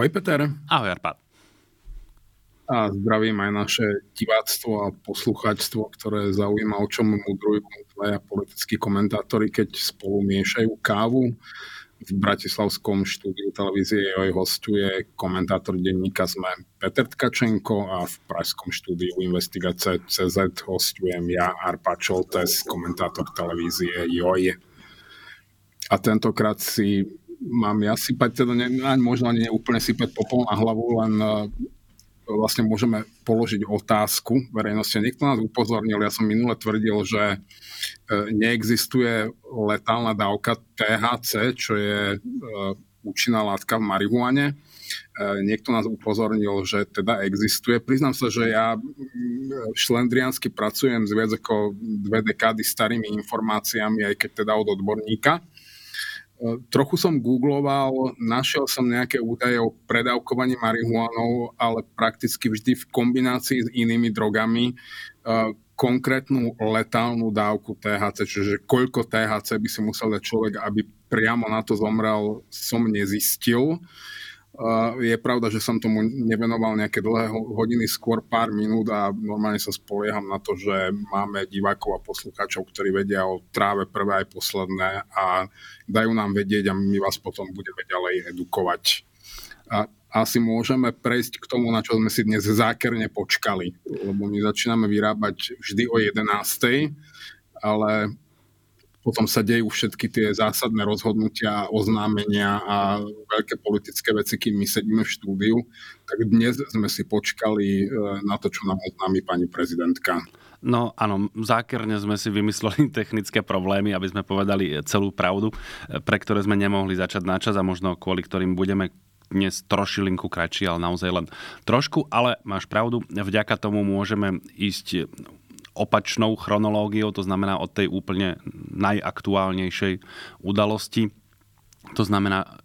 Ahoj Peter. Ahoj Arpad. A zdravím aj naše diváctvo a posluchačstvo, ktoré zaujíma, o čom mudrujú dvaja politickí komentátori, keď spolu miešajú kávu. V Bratislavskom štúdiu televízie joj hostuje komentátor denníka sme Peter Tkačenko a v Pražskom štúdiu Investigace CZ hostujem ja Arpa Čoltes, komentátor televízie joj. A tentokrát si mám ja sypať, teda ne, možno ani úplne sypať popol na hlavu, len uh, vlastne môžeme položiť otázku verejnosti. Niekto nás upozornil, ja som minule tvrdil, že uh, neexistuje letálna dávka THC, čo je uh, účinná látka v marihuane. Niekto nás upozornil, že teda existuje. Priznám sa, že ja šlendriansky pracujem s viac ako dve dekády starými informáciami, aj keď teda od odborníka Trochu som googloval, našiel som nejaké údaje o predávkovaní marihuanou, ale prakticky vždy v kombinácii s inými drogami konkrétnu letálnu dávku THC, čiže koľko THC by si musel dať človek, aby priamo na to zomrel, som nezistil. Je pravda, že som tomu nevenoval nejaké dlhé hodiny, skôr pár minút a normálne sa spolieham na to, že máme divákov a poslucháčov, ktorí vedia o tráve prvé aj posledné a dajú nám vedieť a my vás potom budeme ďalej edukovať. A asi môžeme prejsť k tomu, na čo sme si dnes zákerne počkali, lebo my začíname vyrábať vždy o 11. ale potom sa dejú všetky tie zásadné rozhodnutia, oznámenia a veľké politické veci, kým my sedíme v štúdiu. Tak dnes sme si počkali e, na to, čo nám oznámi pani prezidentka. No áno, zákerne sme si vymysleli technické problémy, aby sme povedali celú pravdu, pre ktoré sme nemohli začať na čas a možno kvôli ktorým budeme dnes trošilinku kratší, ale naozaj len trošku, ale máš pravdu, vďaka tomu môžeme ísť opačnou chronológiou, to znamená od tej úplne najaktuálnejšej udalosti. To znamená,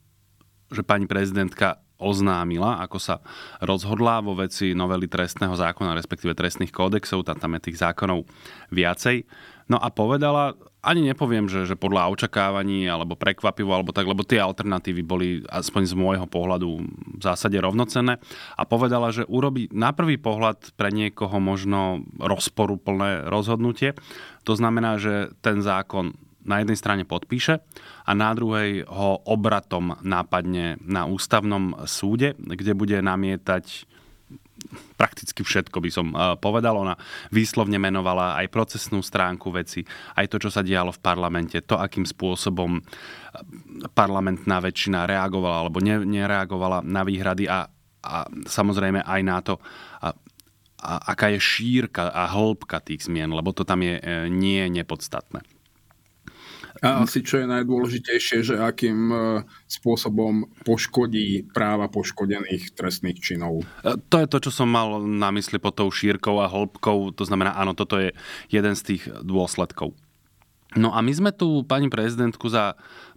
že pani prezidentka oznámila, ako sa rozhodla vo veci novely trestného zákona, respektíve trestných kódexov, tam, tam je tých zákonov viacej. No a povedala, ani nepoviem, že, že podľa očakávaní alebo prekvapivo alebo tak, lebo tie alternatívy boli aspoň z môjho pohľadu v zásade rovnocenné a povedala, že urobí na prvý pohľad pre niekoho možno rozporuplné rozhodnutie. To znamená, že ten zákon na jednej strane podpíše a na druhej ho obratom nápadne na ústavnom súde, kde bude namietať prakticky všetko by som eh, povedal. Ona výslovne menovala aj procesnú stránku veci, aj to, čo sa dialo v parlamente, to, akým spôsobom eh, parlamentná väčšina reagovala alebo nereagovala na výhrady a, a samozrejme aj na to, a, a aká je šírka a hĺbka tých zmien, lebo to tam je eh, nie nepodstatné. A asi čo je najdôležitejšie, že akým e, spôsobom poškodí práva poškodených trestných činov. E, to je to, čo som mal na mysli pod tou šírkou a hĺbkou. To znamená, áno, toto je jeden z tých dôsledkov. No a my sme tu pani prezidentku za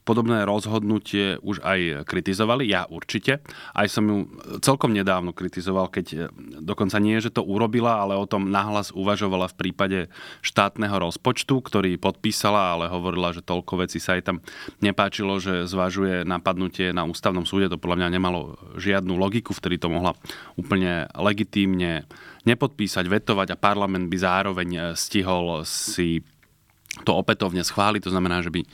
podobné rozhodnutie už aj kritizovali, ja určite. Aj som ju celkom nedávno kritizoval, keď e, dokonca nie, že to urobila, ale o tom nahlas uvažovala v prípade štátneho rozpočtu, ktorý podpísala, ale hovorila, že toľko vecí sa jej tam nepáčilo, že zvažuje napadnutie na ústavnom súde. To podľa mňa nemalo žiadnu logiku, vtedy to mohla úplne legitímne nepodpísať, vetovať a parlament by zároveň e, stihol si to opätovne schváli, to znamená, že by e,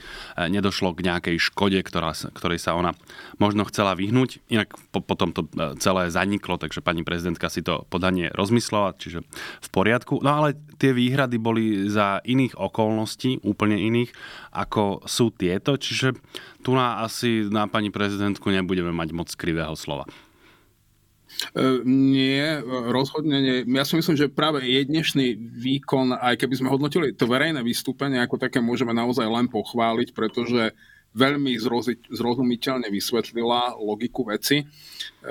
nedošlo k nejakej škode, ktorá, ktorej sa ona možno chcela vyhnúť. Inak po, potom to e, celé zaniklo, takže pani prezidentka si to podanie rozmyslela, čiže v poriadku. No ale tie výhrady boli za iných okolností, úplne iných, ako sú tieto, čiže tu na asi na pani prezidentku nebudeme mať moc krivého slova. Nie, rozhodne nie. Ja si myslím, že práve je dnešný výkon, aj keby sme hodnotili to verejné vystúpenie, ako také môžeme naozaj len pochváliť, pretože veľmi zrozumiteľne vysvetlila logiku veci. E,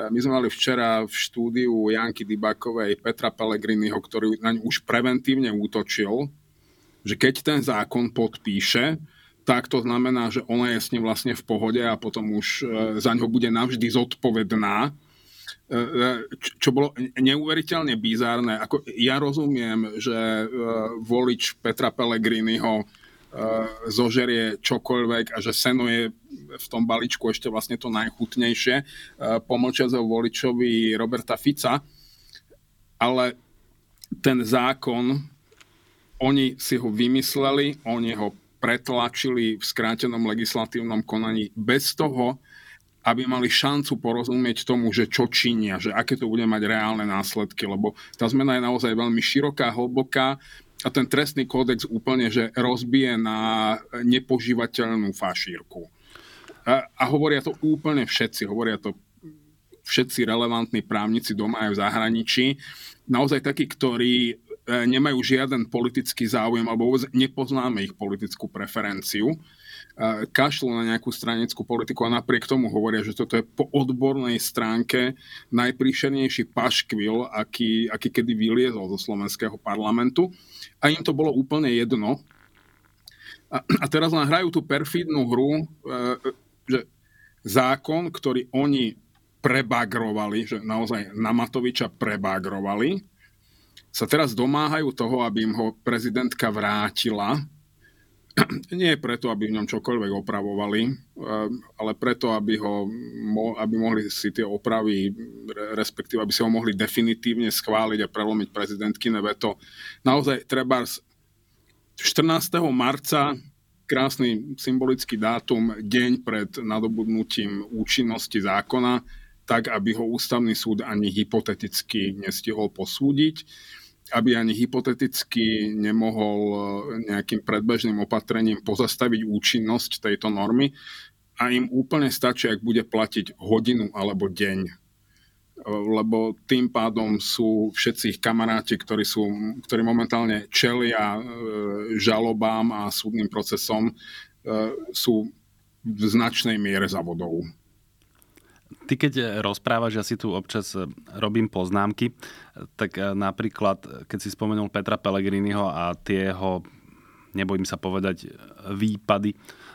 my sme mali včera v štúdiu Janky Dybakovej Petra Pellegriniho, ktorý na ňu už preventívne útočil, že keď ten zákon podpíše, tak to znamená, že ona je s ním vlastne v pohode a potom už e, za ňo bude navždy zodpovedná. E, čo bolo neuveriteľne bizárne. Ako ja rozumiem, že volič Petra Pellegriniho zožerie čokoľvek a že seno je v tom balíčku ešte vlastne to najchutnejšie. Pomlčia voličovi Roberta Fica. Ale ten zákon, oni si ho vymysleli, oni ho pretlačili v skrátenom legislatívnom konaní bez toho, aby mali šancu porozumieť tomu, že čo činia, že aké to bude mať reálne následky, lebo tá zmena je naozaj veľmi široká, hlboká a ten trestný kódex úplne, že rozbije na nepožívateľnú fašírku. A, a hovoria to úplne všetci, hovoria to všetci relevantní právnici doma aj v zahraničí. Naozaj takí, ktorí e, nemajú žiaden politický záujem alebo vôbec nepoznáme ich politickú preferenciu kašľú na nejakú stranickú politiku a napriek tomu hovoria, že toto je po odbornej stránke najpríšernejší paškvil, aký, aký kedy vyliezol zo slovenského parlamentu. A im to bolo úplne jedno. A, a teraz len hrajú tú perfídnu hru, e, že zákon, ktorý oni prebagrovali, že naozaj na Matoviča prebagrovali, sa teraz domáhajú toho, aby im ho prezidentka vrátila nie preto, aby v ňom čokoľvek opravovali, eh, ale preto, aby, ho, aby mohli si tie opravy, respektíve aby si ho mohli definitívne schváliť a prelomiť prezidentky veto. Naozaj treba 14. marca krásny symbolický dátum, deň pred nadobudnutím účinnosti zákona, tak aby ho ústavný súd ani hypoteticky nestihol posúdiť aby ani hypoteticky nemohol e, nejakým predbežným opatrením pozastaviť účinnosť tejto normy a im úplne stačí, ak bude platiť hodinu alebo deň. E, lebo tým pádom sú všetci ich kamaráti, ktorí, sú, ktorí momentálne čelia e, žalobám a súdnym procesom, sú v značnej miere za vodou. Ty keď rozprávaš, ja si tu občas e, robím poznámky, tak e, napríklad, keď si spomenul Petra Pellegriniho a tie jeho, nebojím sa povedať, výpady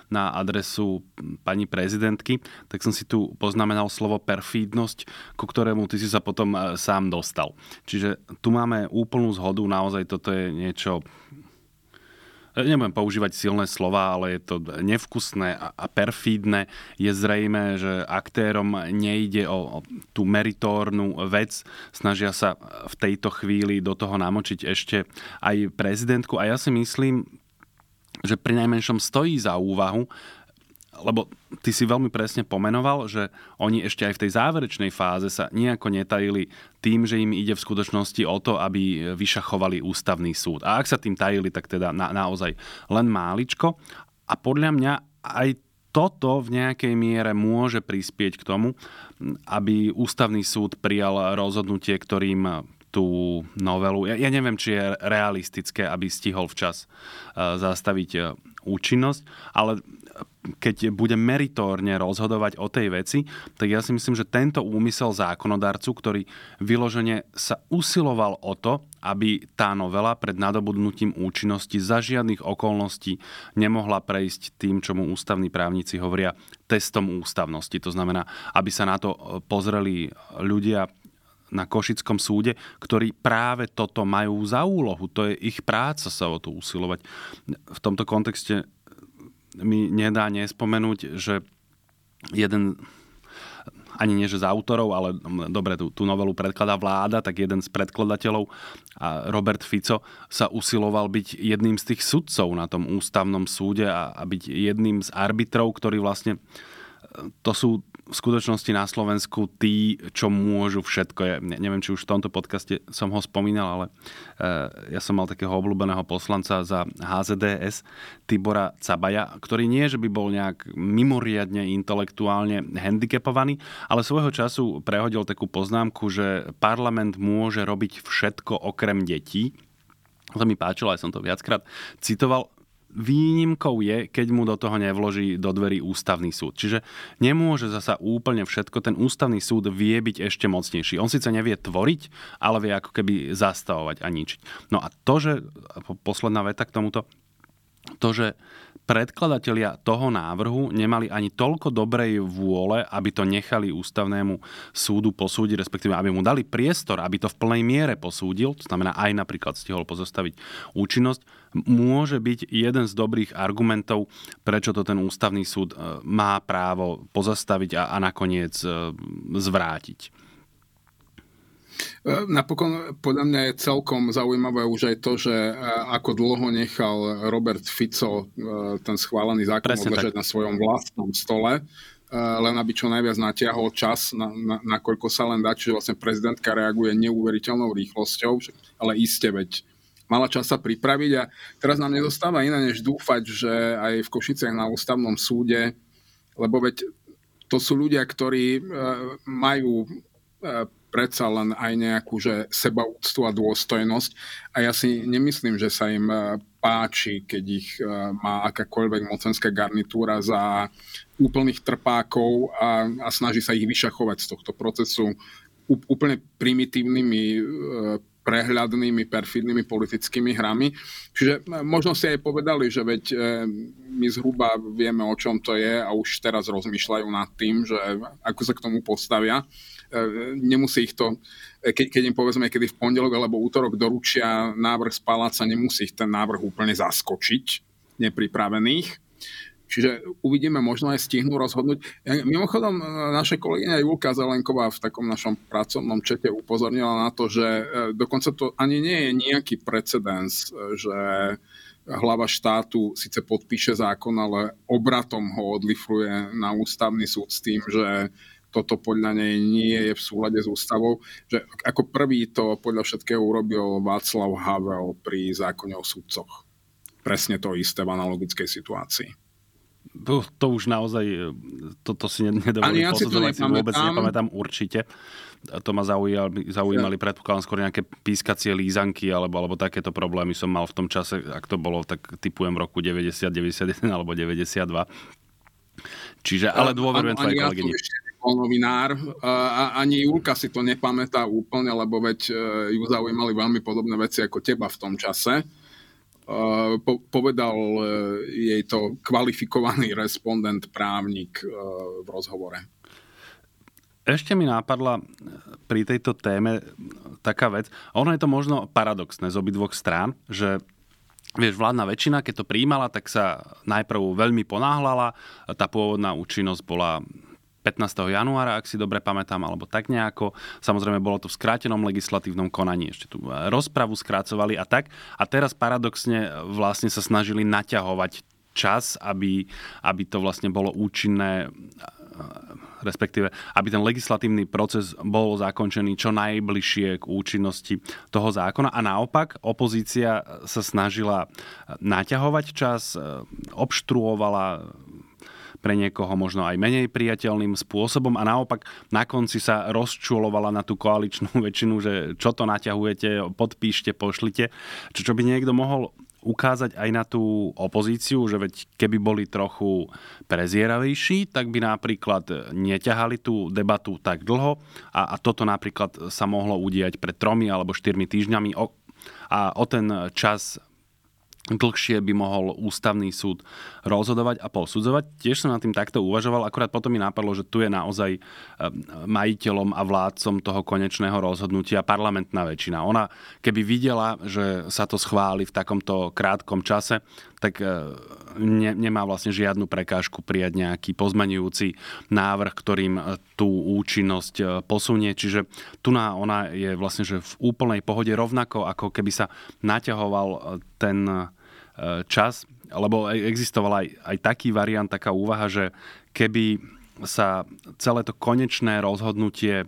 na adresu pani prezidentky, tak som si tu poznamenal slovo perfídnosť, ku ktorému ty si sa potom sám dostal. Čiže tu máme úplnú zhodu, naozaj toto je niečo nebudem používať silné slova, ale je to nevkusné a perfídne. Je zrejme, že aktérom nejde o, tú meritórnu vec. Snažia sa v tejto chvíli do toho namočiť ešte aj prezidentku. A ja si myslím, že pri najmenšom stojí za úvahu, lebo ty si veľmi presne pomenoval, že oni ešte aj v tej záverečnej fáze sa nejako netajili tým, že im ide v skutočnosti o to, aby vyšachovali ústavný súd. A ak sa tým tajili, tak teda na, naozaj len máličko. A podľa mňa aj toto v nejakej miere môže prispieť k tomu, aby ústavný súd prijal rozhodnutie, ktorým tú novelu. Ja, ja neviem, či je realistické, aby stihol včas uh, zastaviť uh, účinnosť, ale keď bude meritorne rozhodovať o tej veci, tak ja si myslím, že tento úmysel zákonodarcu, ktorý vyložene sa usiloval o to, aby tá novela pred nadobudnutím účinnosti za žiadnych okolností nemohla prejsť tým, čo mu ústavní právnici hovoria, testom ústavnosti. To znamená, aby sa na to pozreli ľudia na Košickom súde, ktorí práve toto majú za úlohu. To je ich práca sa o to usilovať. V tomto kontexte mi nedá nespomenúť, že jeden ani nie že z autorov, ale dobre, tú, tú novelu predkladá vláda, tak jeden z predkladateľov, a Robert Fico, sa usiloval byť jedným z tých sudcov na tom ústavnom súde a, a byť jedným z arbitrov, ktorí vlastne to sú v skutočnosti na Slovensku tí, čo môžu všetko. Ja neviem, či už v tomto podcaste som ho spomínal, ale ja som mal takého obľúbeného poslanca za HZDS, Tibora Cabaja, ktorý nie, že by bol nejak mimoriadne intelektuálne handicapovaný, ale svojho času prehodil takú poznámku, že parlament môže robiť všetko okrem detí. To mi páčilo, aj som to viackrát citoval. Výnimkou je, keď mu do toho nevloží do dverí ústavný súd. Čiže nemôže zasa úplne všetko. Ten ústavný súd vie byť ešte mocnejší. On síce nevie tvoriť, ale vie ako keby zastavovať a ničiť. No a to, že, posledná veta k tomuto, to, že predkladatelia toho návrhu nemali ani toľko dobrej vôle, aby to nechali ústavnému súdu posúdiť, respektíve aby mu dali priestor, aby to v plnej miere posúdil, to znamená aj napríklad stihol pozastaviť účinnosť, môže byť jeden z dobrých argumentov, prečo to ten ústavný súd e, má právo pozastaviť a, a nakoniec e, zvrátiť. E, napokon podľa mňa je celkom zaujímavé už aj to, že e, ako dlho nechal Robert Fico e, ten schválený zákon Presne odležať tak. na svojom vlastnom stole, len aby čo najviac natiahol čas, na, na, nakoľko sa len dá, čiže vlastne prezidentka reaguje neuveriteľnou rýchlosťou, ale iste veď mala čas sa pripraviť a teraz nám nezostáva iné, než dúfať, že aj v Košiciach na ústavnom súde, lebo veď to sú ľudia, ktorí majú predsa len aj nejakú že sebaúctu a dôstojnosť. A ja si nemyslím, že sa im e, páči, keď ich e, má akákoľvek mocenská garnitúra za úplných trpákov a, a snaží sa ich vyšachovať z tohto procesu úplne primitívnymi e, prehľadnými, perfidnými politickými hrami. Čiže možno si aj povedali, že veď my zhruba vieme, o čom to je a už teraz rozmýšľajú nad tým, že ako sa k tomu postavia. E, nemusí ich to, e, ke, keď im povedzme, kedy v pondelok alebo útorok doručia návrh z paláca, nemusí ich ten návrh úplne zaskočiť nepripravených. Čiže uvidíme, možno aj stihnú rozhodnúť. Mimochodom, e, naša kolegyňa Julka Zelenková v takom našom pracovnom čete upozornila na to, že dokonca to ani nie je nejaký precedens, že hlava štátu síce podpíše zákon, ale obratom ho odlifruje na ústavný súd s tým, že toto podľa nej nie je v súlade s ústavou, že ako prvý to podľa všetkého urobil Václav Havel pri zákone o súdcoch. Presne to isté v analogickej situácii. To, to už naozaj, toto to si nedovolím ja posudzovať, si, si vôbec nepamätám určite. To ma zaujímali, zaujímali ja. predpokladám skôr nejaké pískacie lízanky alebo, alebo takéto problémy som mal v tom čase, ak to bolo, tak typujem v roku 90, 91 alebo 92. Čiže, ale dôverujem tvojej kolegyni. Ja bol novinár. A ani Julka si to nepamätá úplne, lebo veď e, ju zaujímali veľmi podobné veci ako teba v tom čase. E, po, povedal jej to kvalifikovaný respondent právnik v rozhovore. Ešte mi nápadla pri tejto téme taká vec. Ono je to možno paradoxné z obidvoch strán, že Vieš, vládna väčšina, keď to príjmala, tak sa najprv veľmi ponáhlala. Tá pôvodná účinnosť bola 15. januára, ak si dobre pamätám, alebo tak nejako. Samozrejme, bolo to v skrátenom legislatívnom konaní, ešte tu rozpravu skrácovali a tak. A teraz paradoxne vlastne sa snažili naťahovať čas, aby, aby to vlastne bolo účinné respektíve, aby ten legislatívny proces bol zakončený čo najbližšie k účinnosti toho zákona. A naopak, opozícia sa snažila naťahovať čas, obštruovala pre niekoho možno aj menej priateľným spôsobom a naopak na konci sa rozčulovala na tú koaličnú väčšinu, že čo to naťahujete, podpíšte, pošlite. Čo, čo by niekto mohol ukázať aj na tú opozíciu, že veď keby boli trochu prezieravejší, tak by napríklad neťahali tú debatu tak dlho a, a toto napríklad sa mohlo udiať pred tromi alebo štyrmi týždňami o, a o ten čas dlhšie by mohol ústavný súd rozhodovať a posudzovať. Tiež som nad tým takto uvažoval, akurát potom mi napadlo, že tu je naozaj eh, majiteľom a vládcom toho konečného rozhodnutia parlamentná väčšina. Ona keby videla, že sa to schváli v takomto krátkom čase, tak eh, ne, nemá vlastne žiadnu prekážku prijať nejaký pozmenujúci návrh, ktorým eh, tú účinnosť posunie. Čiže tu ona je vlastne že v úplnej pohode rovnako, ako keby sa naťahoval ten čas, lebo existoval aj, aj taký variant, taká úvaha, že keby sa celé to konečné rozhodnutie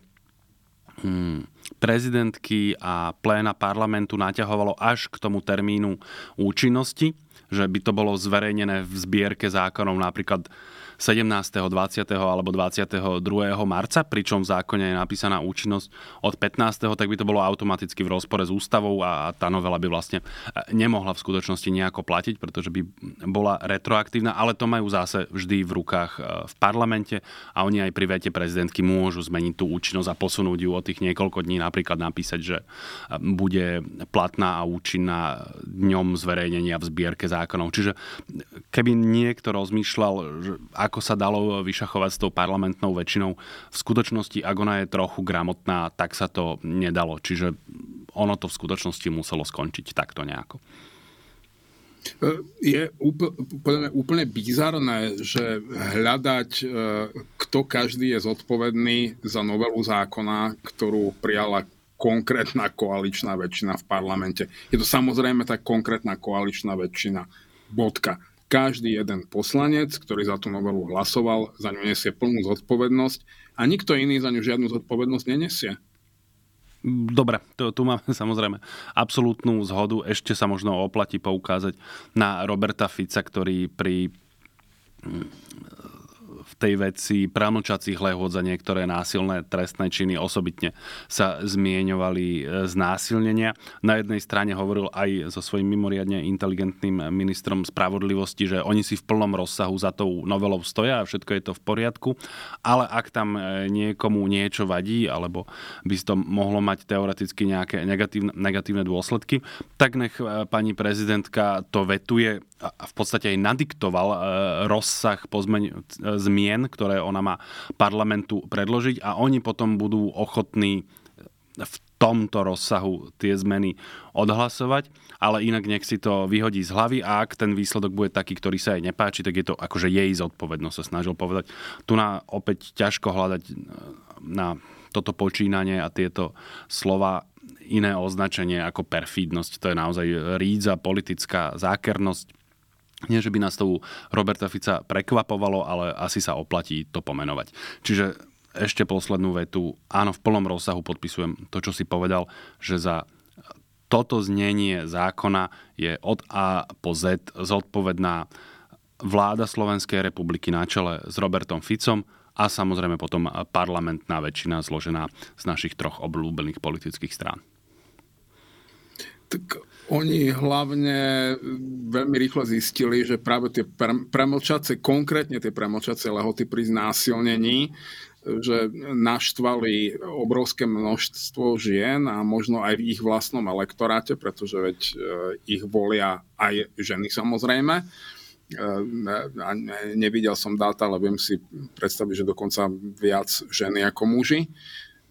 hmm, prezidentky a pléna parlamentu naťahovalo až k tomu termínu účinnosti, že by to bolo zverejnené v zbierke zákonov napríklad 17., 20. alebo 22. marca, pričom v zákone je napísaná účinnosť od 15., tak by to bolo automaticky v rozpore s ústavou a tá novela by vlastne e, nemohla v skutočnosti nejako platiť, pretože by bola retroaktívna, ale to majú zase vždy v rukách e, v parlamente a oni aj pri vete prezidentky môžu zmeniť tú účinnosť a posunúť ju o tých niekoľko dní, napríklad napísať, že e, bude platná a účinná dňom zverejnenia v zbierke zákonov. Čiže keby niekto rozmýšľal, že ako sa dalo vyšachovať s tou parlamentnou väčšinou. V skutočnosti, ak ona je trochu gramotná, tak sa to nedalo. Čiže ono to v skutočnosti muselo skončiť takto nejako. Je úplne, úplne bizarné, že hľadať, e, kto každý je zodpovedný za novelu zákona, ktorú prijala konkrétna koaličná väčšina v parlamente. Je to samozrejme tá konkrétna koaličná väčšina. Bodka každý jeden poslanec, ktorý za tú novelu hlasoval, za ňu nesie plnú zodpovednosť a nikto iný za ňu žiadnu zodpovednosť nenesie. Dobre, to, tu máme samozrejme absolútnu zhodu. Ešte sa možno oplatí poukázať na Roberta Fica, ktorý pri v tej veci pramlčacích lehôd za niektoré násilné trestné činy osobitne sa zmieňovali e, znásilnenia. Na jednej strane hovoril aj so svojím mimoriadne inteligentným ministrom spravodlivosti, že oni si v plnom rozsahu za tou novelou stoja a všetko je to v poriadku, ale ak tam e, niekomu niečo vadí, alebo by to mohlo mať teoreticky nejaké negatívne, negatívne dôsledky, tak nech e, pani prezidentka to vetuje a v podstate aj nadiktoval rozsah pozmeň, zmien zmien, ktoré ona má parlamentu predložiť a oni potom budú ochotní v tomto rozsahu tie zmeny odhlasovať, ale inak nech si to vyhodí z hlavy a ak ten výsledok bude taký, ktorý sa jej nepáči, tak je to akože jej zodpovednosť, sa snažil povedať. Tu na opäť ťažko hľadať e, na toto počínanie a tieto slova iné označenie ako perfídnosť. To je naozaj rídza, politická zákernosť nie, že by nás to Roberta Fica prekvapovalo, ale asi sa oplatí to pomenovať. Čiže ešte poslednú vetu. Áno, v plnom rozsahu podpisujem to, čo si povedal, že za toto znenie zákona je od A po Z zodpovedná vláda Slovenskej republiky na čele s Robertom Ficom a samozrejme potom parlamentná väčšina zložená z našich troch obľúbených politických strán. Tak oni hlavne veľmi rýchlo zistili, že práve tie premlčace, konkrétne tie premlčace lehoty pri znásilnení, že naštvali obrovské množstvo žien a možno aj v ich vlastnom elektoráte, pretože veď e, ich volia aj ženy samozrejme. E, nevidel som dáta, ale viem si predstaviť, že dokonca viac ženy ako muži.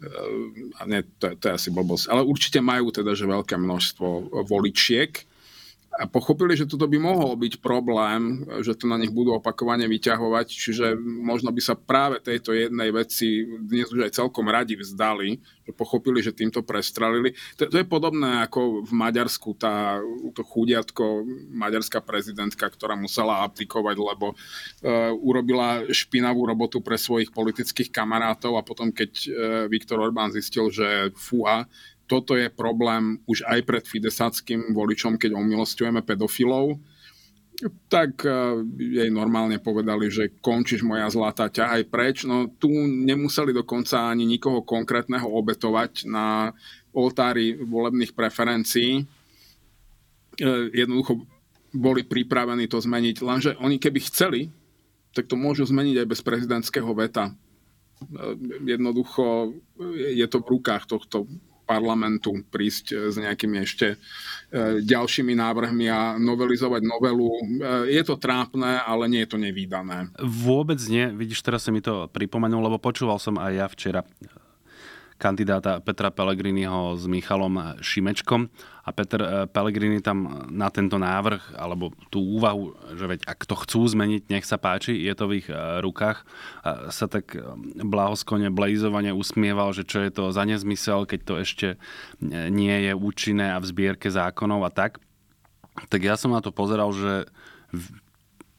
Ehm, a nie, to, to je asi blbosť, ale určite majú teda, že veľké množstvo voličiek, a pochopili, že toto by mohol byť problém, že to na nich budú opakovane vyťahovať, čiže možno by sa práve tejto jednej veci dnes už aj celkom radi vzdali, že pochopili, že týmto prestralili. To, to je podobné ako v Maďarsku tá to chudiatko, maďarská prezidentka, ktorá musela aplikovať, lebo uh, urobila špinavú robotu pre svojich politických kamarátov a potom, keď uh, Viktor Orbán zistil, že fúha, toto je problém už aj pred fidesáckým voličom, keď omilostujeme pedofilov, tak e, jej normálne povedali, že končíš moja zlatá, ťahaj preč. No tu nemuseli dokonca ani nikoho konkrétneho obetovať na oltári volebných preferencií. E, jednoducho boli pripravení to zmeniť, lenže oni keby chceli, tak to môžu zmeniť aj bez prezidentského veta. E, jednoducho je to v rukách tohto parlamentu prísť eh, s nejakými ešte eh, ďalšími návrhmi a novelizovať novelu. Eh, je to trápne, ale nie je to nevýdané. Vôbec nie. Vidíš, teraz sa mi to pripomenul, lebo počúval som aj ja včera kandidáta Petra Pellegriniho s Michalom Šimečkom a Peter eh, Pellegrini tam na tento návrh alebo tú úvahu, že veď ak to chcú zmeniť, nech sa páči, je to v ich eh, rukách, sa tak eh, blahoskone blejzovane usmieval, že čo je to za nezmysel, keď to ešte nie je účinné a v zbierke zákonov a tak. Tak ja som na to pozeral, že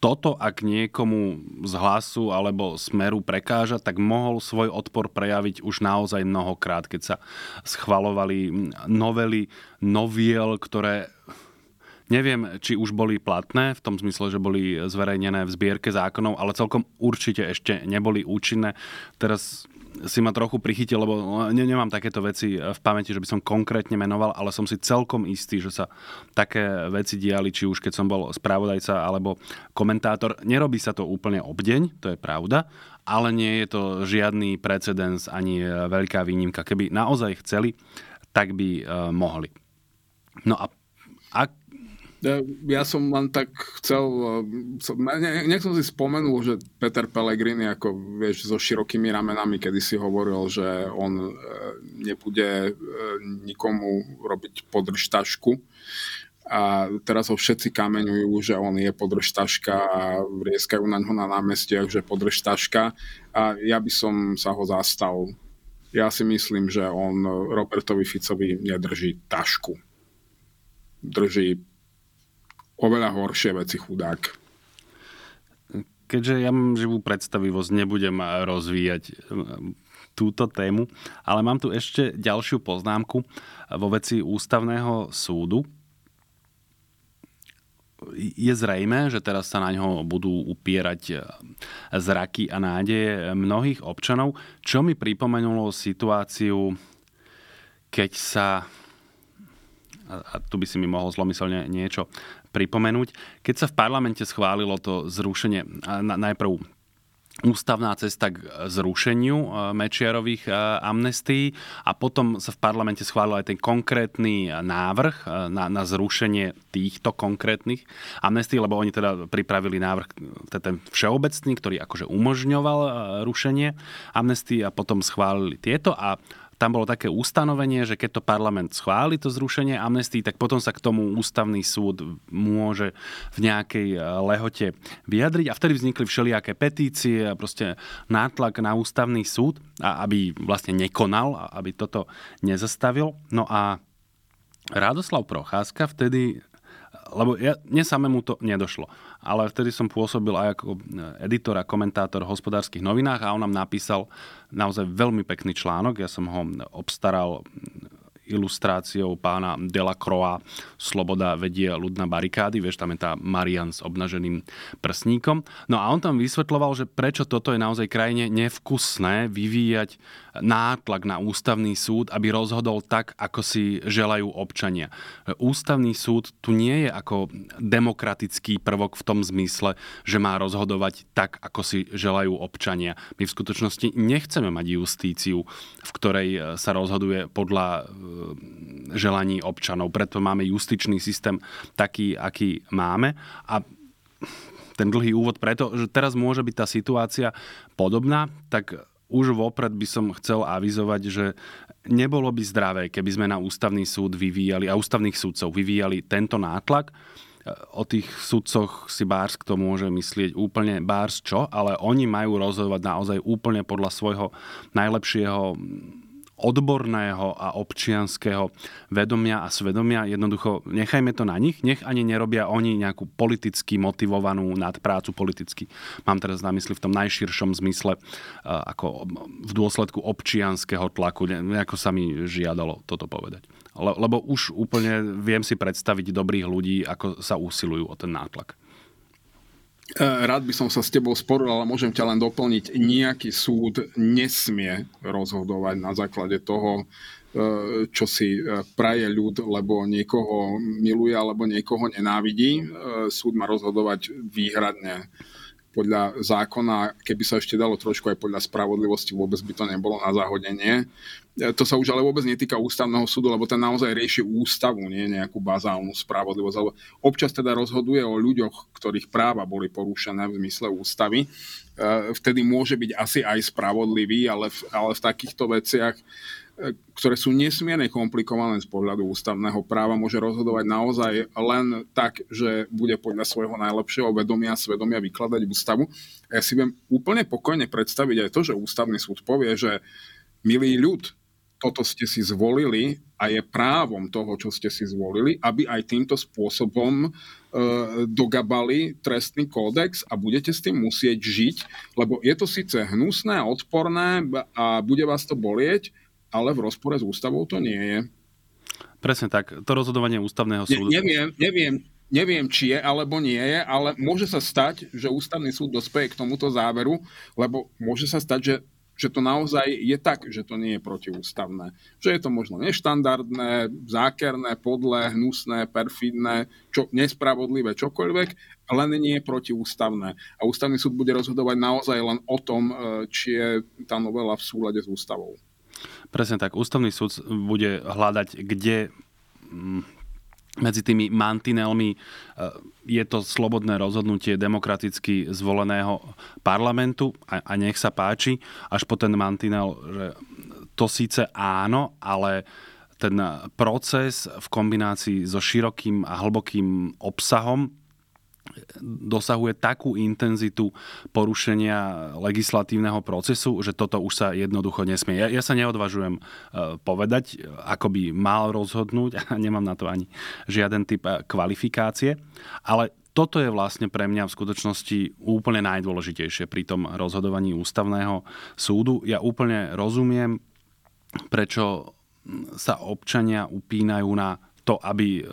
toto, ak niekomu z hlasu alebo smeru prekáža, tak mohol svoj odpor prejaviť už naozaj mnohokrát, keď sa schvalovali novely, noviel, ktoré Neviem, či už boli platné, v tom zmysle, že boli zverejnené v zbierke zákonov, ale celkom určite ešte neboli účinné. Teraz si ma trochu prichytil, lebo ne, nemám takéto veci v pamäti, že by som konkrétne menoval, ale som si celkom istý, že sa také veci diali, či už keď som bol spravodajca alebo komentátor. Nerobí sa to úplne obdeň, to je pravda, ale nie je to žiadny precedens ani veľká výnimka. Keby naozaj chceli, tak by uh, mohli. No a ak ja som len tak chcel, eh, nech som si spomenul, že Peter Pellegrini, ako vieš, so širokými ramenami, kedy si hovoril, že on eh, nebude eh, nikomu robiť podržtašku. A teraz ho všetci kameňujú, že on je podržtaška a vrieskajú na ňo na námestiach, že podržtaška. A ja by som sa ho zastal. Ja si myslím, že on Robertovi Ficovi nedrží tašku. Drží oveľa horšie veci chudák. Keďže ja mám živú predstavivosť, nebudem rozvíjať e, túto tému, ale mám tu ešte ďalšiu poznámku vo veci ústavného súdu. Je zrejme, že teraz sa na ňo budú upierať e, zraky a nádeje mnohých občanov, čo mi pripomenulo situáciu, keď sa a tu by si mi mohol zlomyselne niečo pripomenúť. Keď sa v parlamente schválilo to zrušenie, najprv ústavná cesta k zrušeniu e, Mečiarových e, amnestií a potom sa v parlamente schválil aj ten konkrétny návrh e, na, na zrušenie týchto konkrétnych amnestií, lebo oni teda pripravili návrh ten všeobecný, ktorý akože umožňoval rušenie amnestií a potom schválili tieto a tam bolo také ustanovenie, že keď to parlament schváli to zrušenie amnestí, tak potom sa k tomu ústavný súd môže v nejakej e, lehote vyjadriť a vtedy vznikli všelijaké petície a proste nátlak na ústavný súd, aby vlastne nekonal, aby toto nezastavil. No a Rádoslav Procházka vtedy lebo ja, mne samému to nedošlo. Ale vtedy som pôsobil aj ako editor a komentátor v hospodárskych novinách a on nám napísal naozaj veľmi pekný článok. Ja som ho obstaral ilustráciou pána Delacroix Sloboda vedie ľud na barikády, vieš, tam je tá Marian s obnaženým prsníkom. No a on tam vysvetloval, že prečo toto je naozaj krajine nevkusné vyvíjať nátlak na ústavný súd, aby rozhodol tak, ako si želajú občania. Ústavný súd tu nie je ako demokratický prvok v tom zmysle, že má rozhodovať tak, ako si želajú občania. My v skutočnosti nechceme mať justíciu, v ktorej sa rozhoduje podľa želaní občanov. Preto máme justičný systém taký, aký máme. A ten dlhý úvod preto, že teraz môže byť tá situácia podobná, tak už vopred by som chcel avizovať, že nebolo by zdravé, keby sme na ústavný súd vyvíjali a ústavných súdcov vyvíjali tento nátlak. O tých sudcoch si Bárs kto môže myslieť úplne Bárs čo, ale oni majú rozhodovať naozaj úplne podľa svojho najlepšieho odborného a občianského vedomia a svedomia. Jednoducho nechajme to na nich, nech ani nerobia oni nejakú politicky motivovanú nadprácu politicky. Mám teraz na mysli v tom najširšom zmysle e, ako v dôsledku občianského tlaku, ako sa mi žiadalo toto povedať. Lebo už úplne viem si predstaviť dobrých ľudí, ako sa usilujú o ten nátlak. E, rád by som sa s tebou sporil, ale môžem ťa len doplniť. Nejaký súd nesmie rozhodovať na základe toho, e, čo si e, praje ľud, lebo niekoho miluje alebo niekoho nenávidí. Súd má rozhodovať výhradne podľa zákona, keby sa ešte dalo trošku aj podľa spravodlivosti, vôbec by to nebolo na zahodenie. To sa už ale vôbec netýka ústavného súdu, lebo ten naozaj rieši ústavu, nie nejakú bazálnu spravodlivosť. Lebo občas teda rozhoduje o ľuďoch, ktorých práva boli porušené v zmysle ústavy. E, vtedy môže byť asi aj spravodlivý, ale v, ale v takýchto veciach ktoré sú nesmierne komplikované z pohľadu ústavného práva, môže rozhodovať naozaj len tak, že bude podľa svojho najlepšieho vedomia a svedomia vykladať ústavu. Ja si viem úplne pokojne predstaviť aj to, že ústavný súd povie, že milý ľud, toto ste si zvolili a je právom toho, čo ste si zvolili, aby aj týmto spôsobom dogabali trestný kódex a budete s tým musieť žiť, lebo je to síce hnusné, odporné a bude vás to bolieť, ale v rozpore s ústavou to nie je. Presne tak. To rozhodovanie ústavného súdu... Ne, neviem, neviem, neviem, či je alebo nie je, ale môže sa stať, že ústavný súd dospeje k tomuto záveru, lebo môže sa stať, že že to naozaj je tak, že to nie je protiústavné. Že je to možno neštandardné, zákerné, podlé, hnusné, perfidné, čo, nespravodlivé, čokoľvek, ale nie je protiústavné. A ústavný súd bude rozhodovať naozaj len o tom, e, či je tá novela v súlade s ústavou. Presne tak. Ústavný súd bude hľadať, kde mm, medzi tými mantinelmi e, je to slobodné rozhodnutie demokraticky zvoleného parlamentu a, a nech sa páči, až po ten mantinel, že to síce áno, ale ten proces v kombinácii so širokým a hlbokým obsahom dosahuje takú intenzitu porušenia legislatívneho procesu, že toto už sa jednoducho nesmie. Ja, ja sa neodvažujem uh, povedať, ako by mal rozhodnúť a nemám na to ani žiaden typ uh, kvalifikácie, ale toto je vlastne pre mňa v skutočnosti úplne najdôležitejšie pri tom rozhodovaní ústavného súdu. Ja úplne rozumiem, prečo sa občania upínajú na to, aby e,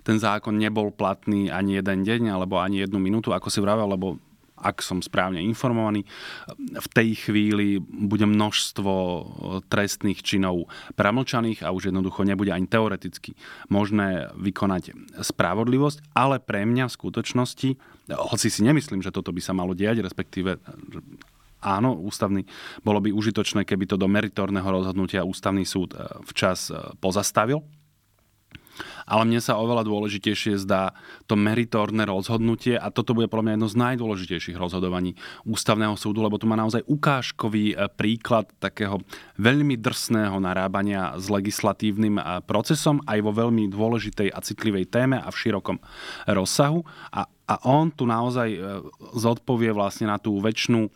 ten zákon nebol platný ani jeden deň alebo ani jednu minútu, ako si vravel, lebo ak som správne informovaný, v tej chvíli bude množstvo e, trestných činov pramlčaných a už jednoducho nebude ani teoreticky možné vykonať spravodlivosť, ale pre mňa v skutočnosti, hoci si nemyslím, že toto by sa malo diať, respektíve áno, ústavný, bolo by užitočné, keby to do meritorného rozhodnutia ústavný súd e, včas pozastavil, ale mne sa oveľa dôležitejšie zdá to meritórne rozhodnutie a toto bude podľa mňa jedno z najdôležitejších rozhodovaní ústavného súdu, lebo tu má naozaj ukážkový e, príklad takého veľmi drsného narábania s legislatívnym e, procesom aj vo veľmi dôležitej a citlivej téme a v širokom rozsahu. A, a on tu naozaj e, zodpovie vlastne na tú väčšinu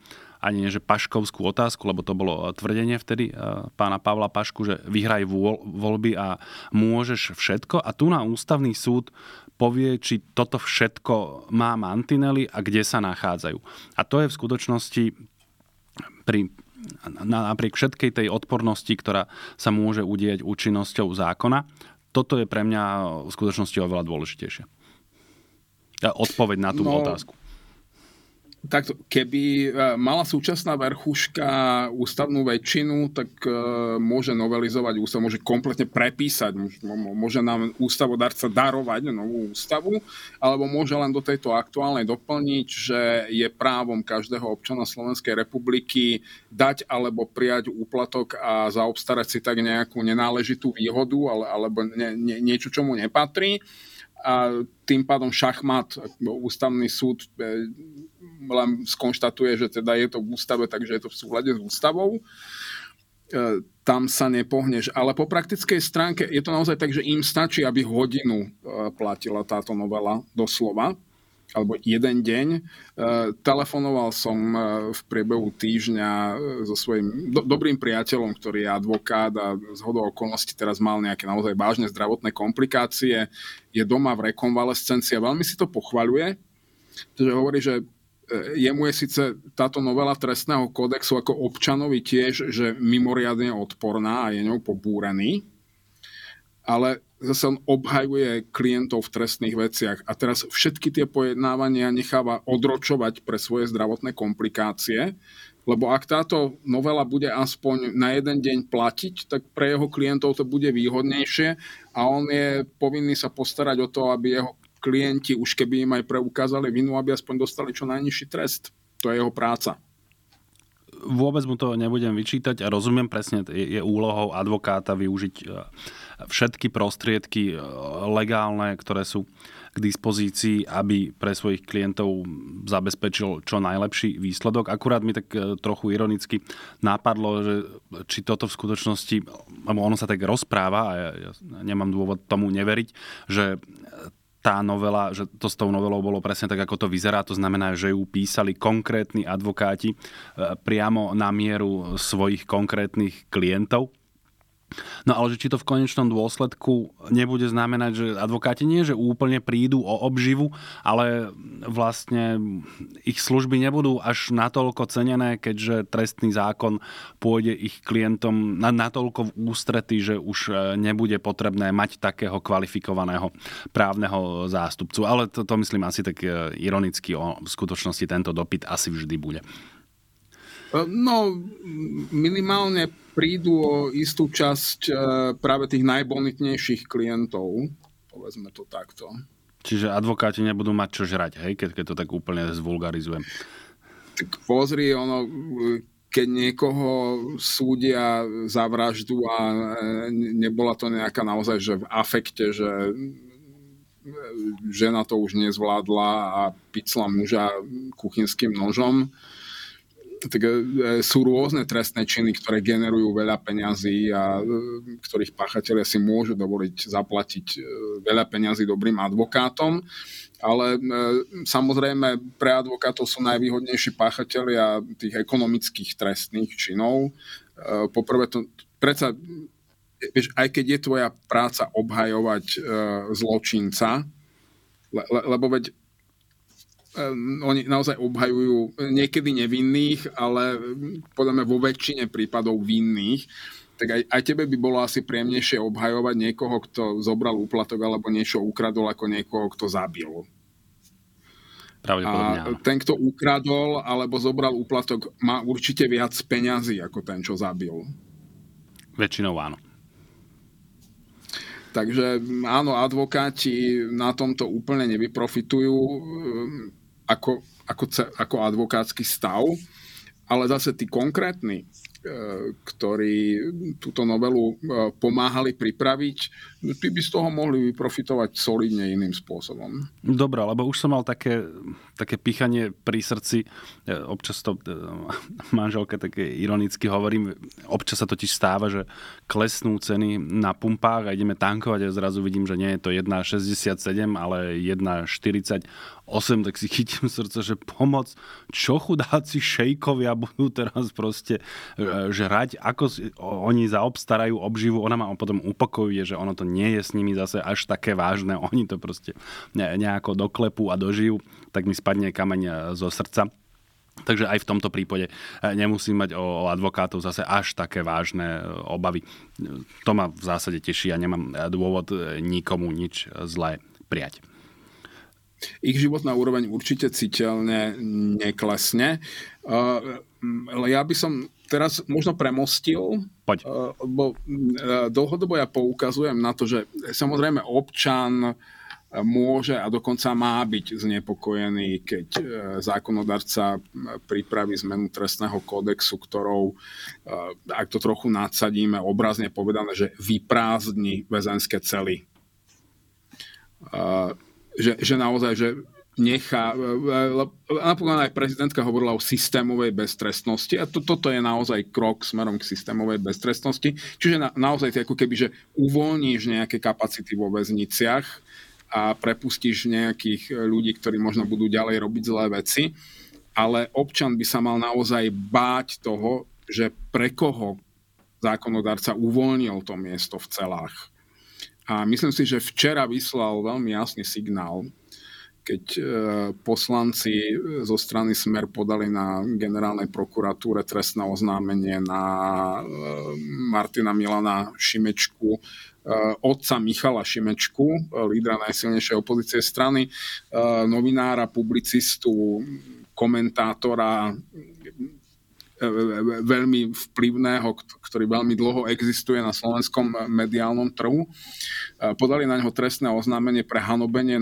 ani nie, že paškovskú otázku, lebo to bolo tvrdenie vtedy eh, pána Pavla Pašku, že vyhraj voľby a môžeš všetko. A tu na ústavný súd povie, či toto všetko má mantinely a kde sa nachádzajú. A to je v skutočnosti pri napriek všetkej tej odpornosti, ktorá sa môže udieť účinnosťou zákona, toto je pre mňa v skutočnosti oveľa dôležitejšie. Odpoveď na tú no, otázku tak keby e, mala súčasná verchuška ústavnú väčšinu, tak e, môže novelizovať ústav, môže kompletne prepísať, môže nám ústavodarca darovať novú ústavu, alebo môže len do tejto aktuálnej doplniť, že je právom každého občana Slovenskej republiky dať alebo prijať úplatok a zaobstarať si tak nejakú nenáležitú výhodu alebo nie, nie, niečo, čo mu nepatrí. A tým pádom šachmat, ústavný súd e, len skonštatuje, že teda je to v ústave, takže je to v súhľade s ústavou. E, tam sa nepohneš. Ale po praktickej stránke je to naozaj tak, že im stačí, aby hodinu e, platila táto novela doslova alebo jeden deň. E, telefonoval som v priebehu týždňa so svojím do, dobrým priateľom, ktorý je advokát a z hodou okolností teraz mal nejaké naozaj vážne zdravotné komplikácie. Je doma v rekonvalescencii a veľmi si to pochvaľuje. Takže hovorí, že jemu je síce táto novela trestného kódexu ako občanovi tiež, že mimoriadne odporná a je ňou pobúrený, ale zase on obhajuje klientov v trestných veciach. A teraz všetky tie pojednávania necháva odročovať pre svoje zdravotné komplikácie, lebo ak táto novela bude aspoň na jeden deň platiť, tak pre jeho klientov to bude výhodnejšie a on je povinný sa postarať o to, aby jeho klienti, už keby im aj preukázali vinu, aby aspoň dostali čo najnižší trest. To je jeho práca vôbec mu to nebudem vyčítať a rozumiem presne, je, je úlohou advokáta využiť e, všetky prostriedky e, legálne, ktoré sú k dispozícii, aby pre svojich klientov zabezpečil čo najlepší výsledok. Akurát mi tak e, trochu ironicky napadlo, že či toto v skutočnosti, lebo ono sa tak rozpráva a ja, ja nemám dôvod tomu neveriť, že tá novela, že to s tou novelou bolo presne tak, ako to vyzerá. To znamená, že ju písali konkrétni advokáti e, priamo na mieru svojich konkrétnych klientov No ale že či to v konečnom dôsledku nebude znamenať, že advokáti nie, že úplne prídu o obživu, ale vlastne ich služby nebudú až natoľko cenené, keďže trestný zákon pôjde ich klientom natoľko v ústrety, že už e, nebude potrebné mať takého kvalifikovaného právneho zástupcu. Ale to, to myslím asi tak e, ironicky o skutočnosti tento dopyt asi vždy bude. No, minimálne prídu o istú časť e, práve tých najbonitnejších klientov, povedzme to takto. Čiže advokáti nebudú mať čo žrať, hej, keď, keď to tak úplne zvulgarizujem. Tak pozri, ono, keď niekoho súdia za vraždu a e, nebola to nejaká naozaj, že v afekte, že žena to už nezvládla a picla muža kuchynským nožom, tak e, sú rôzne trestné činy, ktoré generujú veľa peňazí a e, ktorých páchatelia si môžu dovoliť zaplatiť e, veľa peňazí dobrým advokátom. Ale samozrejme pre advokátov sú najvýhodnejší páchatelia tých ekonomických trestných činov. Poprvé to predsa vieš, aj keď je tvoja práca obhajovať zločinca, le, lebo veď oni naozaj obhajujú niekedy nevinných, ale podľa mňa vo väčšine prípadov vinných, tak aj, aj tebe by bolo asi príjemnejšie obhajovať niekoho, kto zobral úplatok alebo niečo ukradol, ako niekoho, kto zabil. A ten, kto ukradol alebo zobral úplatok, má určite viac peňazí ako ten, čo zabil. Väčšinou áno. Takže áno, advokáti na tomto úplne nevyprofitujú ako, ako, ako advokátsky stav, ale zase tí konkrétni E, ktorí túto novelu e, pomáhali pripraviť, ty by z toho mohli vyprofitovať solidne iným spôsobom. Dobre, lebo už som mal také, také pichanie pri srdci, e, občas to manželka také ironicky hovorím, občas sa totiž stáva, že klesnú ceny na pumpách a ideme tankovať a zrazu vidím, že nie je to 1,67, ale 1,40 8, tak si chytím srdce, že pomoc, čo chudáci šejkovia budú teraz proste e, žrať, ako oni zaobstarajú obživu, ona ma potom upokojuje, že ono to nie je s nimi zase až také vážne, oni to proste nejako doklepú a dožijú, tak mi spadne kameň e, zo srdca. Takže aj v tomto prípade e, nemusím mať o, advokátov zase až také vážne obavy. To ma v zásade teší a nemám dôvod nikomu nič zlé prijať ich životná úroveň určite citeľne neklesne. Ja by som teraz možno premostil, Poď. lebo dlhodobo ja poukazujem na to, že samozrejme občan môže a dokonca má byť znepokojený, keď e, zákonodarca pripraví zmenu trestného kódexu, ktorou, e, ak to trochu nadsadíme, obrazne povedané, že vyprázdni väzenské cely. Že, že naozaj, že nechá, napríklad aj prezidentka hovorila o systémovej beztrestnosti a to, toto je naozaj krok smerom k systémovej beztrestnosti, čiže na, naozaj ako keby, že uvoľníš nejaké kapacity vo väzniciach a prepustíš nejakých ľudí, ktorí možno budú ďalej robiť zlé veci, ale občan by sa mal naozaj báť toho, že pre koho zákonodárca uvoľnil to miesto v celách. A myslím si, že včera vyslal veľmi jasný signál, keď e, poslanci zo strany Smer podali na generálnej prokuratúre trestné oznámenie na e, Martina Milana Šimečku, e, otca Michala Šimečku, lídra najsilnejšej opozície strany, novinára, publicistu, komentátora, veľmi vplyvného, ktorý veľmi dlho existuje na slovenskom mediálnom trhu. Podali na neho trestné oznámenie pre hanobenie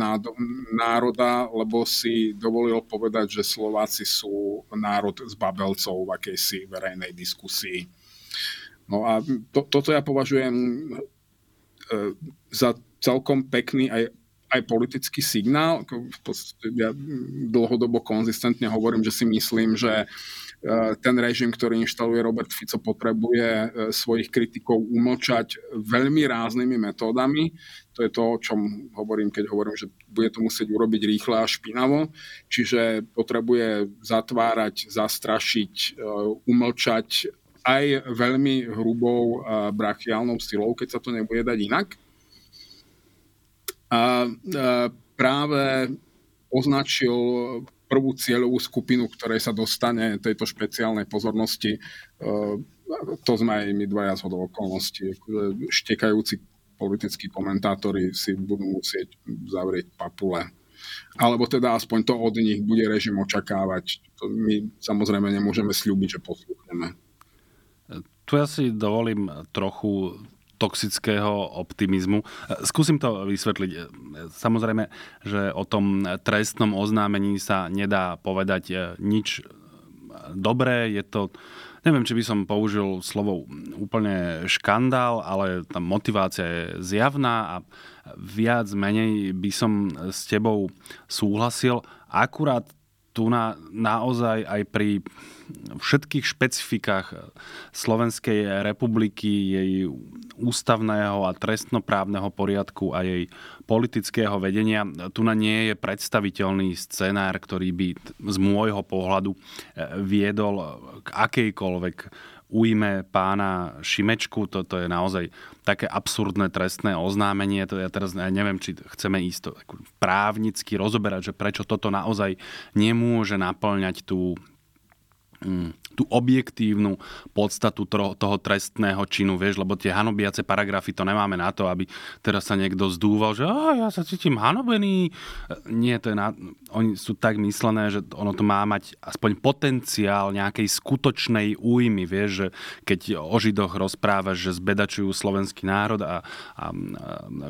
národa, lebo si dovolil povedať, že Slováci sú národ z babelcov v akejsi verejnej diskusii. No a to, toto ja považujem za celkom pekný aj, aj politický signál. Ja dlhodobo konzistentne hovorím, že si myslím, že Eh, ten režim, ktorý inštaluje Robert Fico, potrebuje eh, svojich kritikov umlčať veľmi ráznými metódami. To je to, o čom hovorím, keď hovorím, že bude to musieť urobiť rýchle a špinavo. Čiže potrebuje zatvárať, zastrašiť, umlčať aj veľmi hrubou brachiálnou silou, keď sa to nebude dať inak. A práve označil prvú cieľovú skupinu, ktorej sa dostane tejto špeciálnej pozornosti. To sme aj my dvaja z okolností. Štekajúci politickí komentátori si budú musieť zavrieť papule alebo teda aspoň to od nich bude režim očakávať. My samozrejme nemôžeme slúbiť, že posluchneme. Tu ja si dovolím trochu toxického optimizmu. Skúsim to vysvetliť. Samozrejme, že o tom trestnom oznámení sa nedá povedať nič dobré. Je to neviem, či by som použil slovo úplne škandál, ale tá motivácia je zjavná a viac menej by som s tebou súhlasil. Akurát tu na, naozaj aj pri všetkých špecifikách Slovenskej republiky, jej ústavného a trestnoprávneho poriadku a jej politického vedenia, tu na nie je predstaviteľný scenár, ktorý by z môjho pohľadu viedol k akejkoľvek ujme pána Šimečku. Toto je naozaj také absurdné trestné oznámenie. To ja teraz neviem, či chceme isto právnicky rozoberať, že prečo toto naozaj nemôže naplňať tú mm, tú objektívnu podstatu toho trestného činu, vieš, lebo tie hanobiace paragrafy to nemáme na to, aby teraz sa niekto zdúval, že ja sa cítim hanobený. Nie, to je na, oni sú tak myslené, že ono to má mať aspoň potenciál nejakej skutočnej újmy, vieš, že keď o Židoch rozprávaš, že zbedačujú slovenský národ a, a, a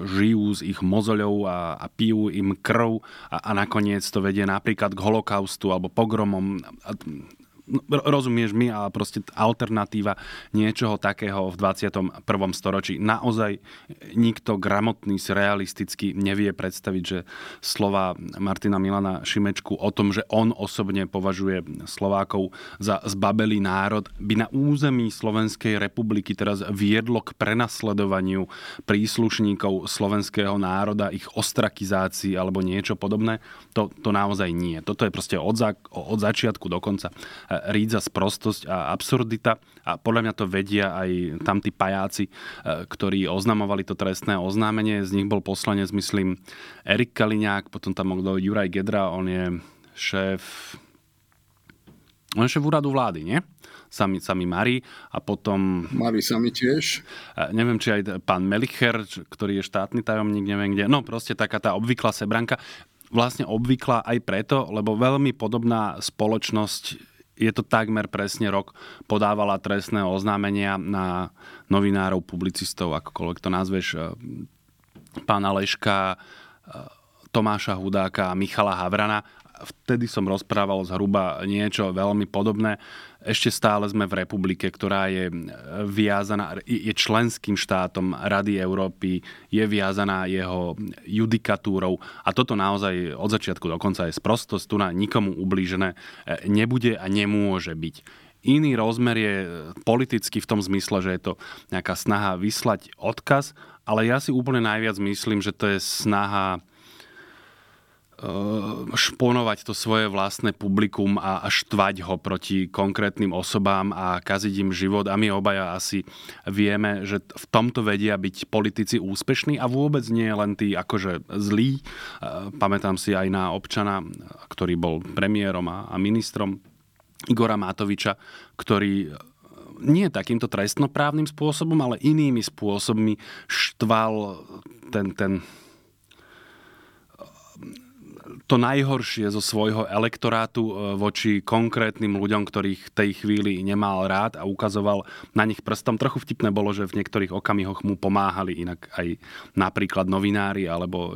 žijú z ich mozoľov a, a pijú im krv a, a nakoniec to vedie napríklad k holokaustu alebo pogromom. A, rozumieš mi, ale proste alternatíva niečoho takého v 21. storočí. Naozaj nikto gramotný, realisticky nevie predstaviť, že slova Martina Milana Šimečku o tom, že on osobne považuje Slovákov za zbabelý národ, by na území Slovenskej republiky teraz viedlo k prenasledovaniu príslušníkov slovenského národa, ich ostrakizácii alebo niečo podobné. To, to naozaj nie. Toto je proste od, za, od začiatku do konca rídza sprostosť a absurdita a podľa mňa to vedia aj tam tí pajáci, e, ktorí oznamovali to trestné oznámenie. Z nich bol poslanec, myslím, Erik Kaliňák, potom tam bol Juraj Gedra, on je šéf on je šéf úradu vlády, nie? Sami, sami Mari a potom... Mari sami tiež. E, neviem, či aj pán Melicher, ktorý je štátny tajomník, neviem kde. No proste taká tá obvyklá sebranka vlastne obvyklá aj preto, lebo veľmi podobná spoločnosť je to takmer presne rok, podávala trestné oznámenia na novinárov, publicistov, akokoľvek to nazveš, e, pána Leška, e, Tomáša Hudáka a Michala Havrana vtedy som rozprával zhruba niečo veľmi podobné. Ešte stále sme v republike, ktorá je viazaná, je členským štátom Rady Európy, je viazaná jeho judikatúrou a toto naozaj od začiatku do konca je sprostosť, tu na nikomu ublížené nebude a nemôže byť. Iný rozmer je politicky v tom zmysle, že je to nejaká snaha vyslať odkaz, ale ja si úplne najviac myslím, že to je snaha šponovať to svoje vlastné publikum a, štvať ho proti konkrétnym osobám a kaziť im život. A my obaja asi vieme, že v tomto vedia byť politici úspešní a vôbec nie len tí akože zlí. Eh, pamätám si aj na občana, ktorý bol premiérom a, ministrom Igora Matoviča, ktorý eh, nie takýmto trestnoprávnym spôsobom, ale inými spôsobmi štval ten, ten to najhoršie zo svojho elektorátu e, voči konkrétnym ľuďom, ktorých v tej chvíli nemal rád a ukazoval na nich prstom. Trochu vtipné bolo, že v niektorých okamihoch mu pomáhali inak aj napríklad novinári alebo e,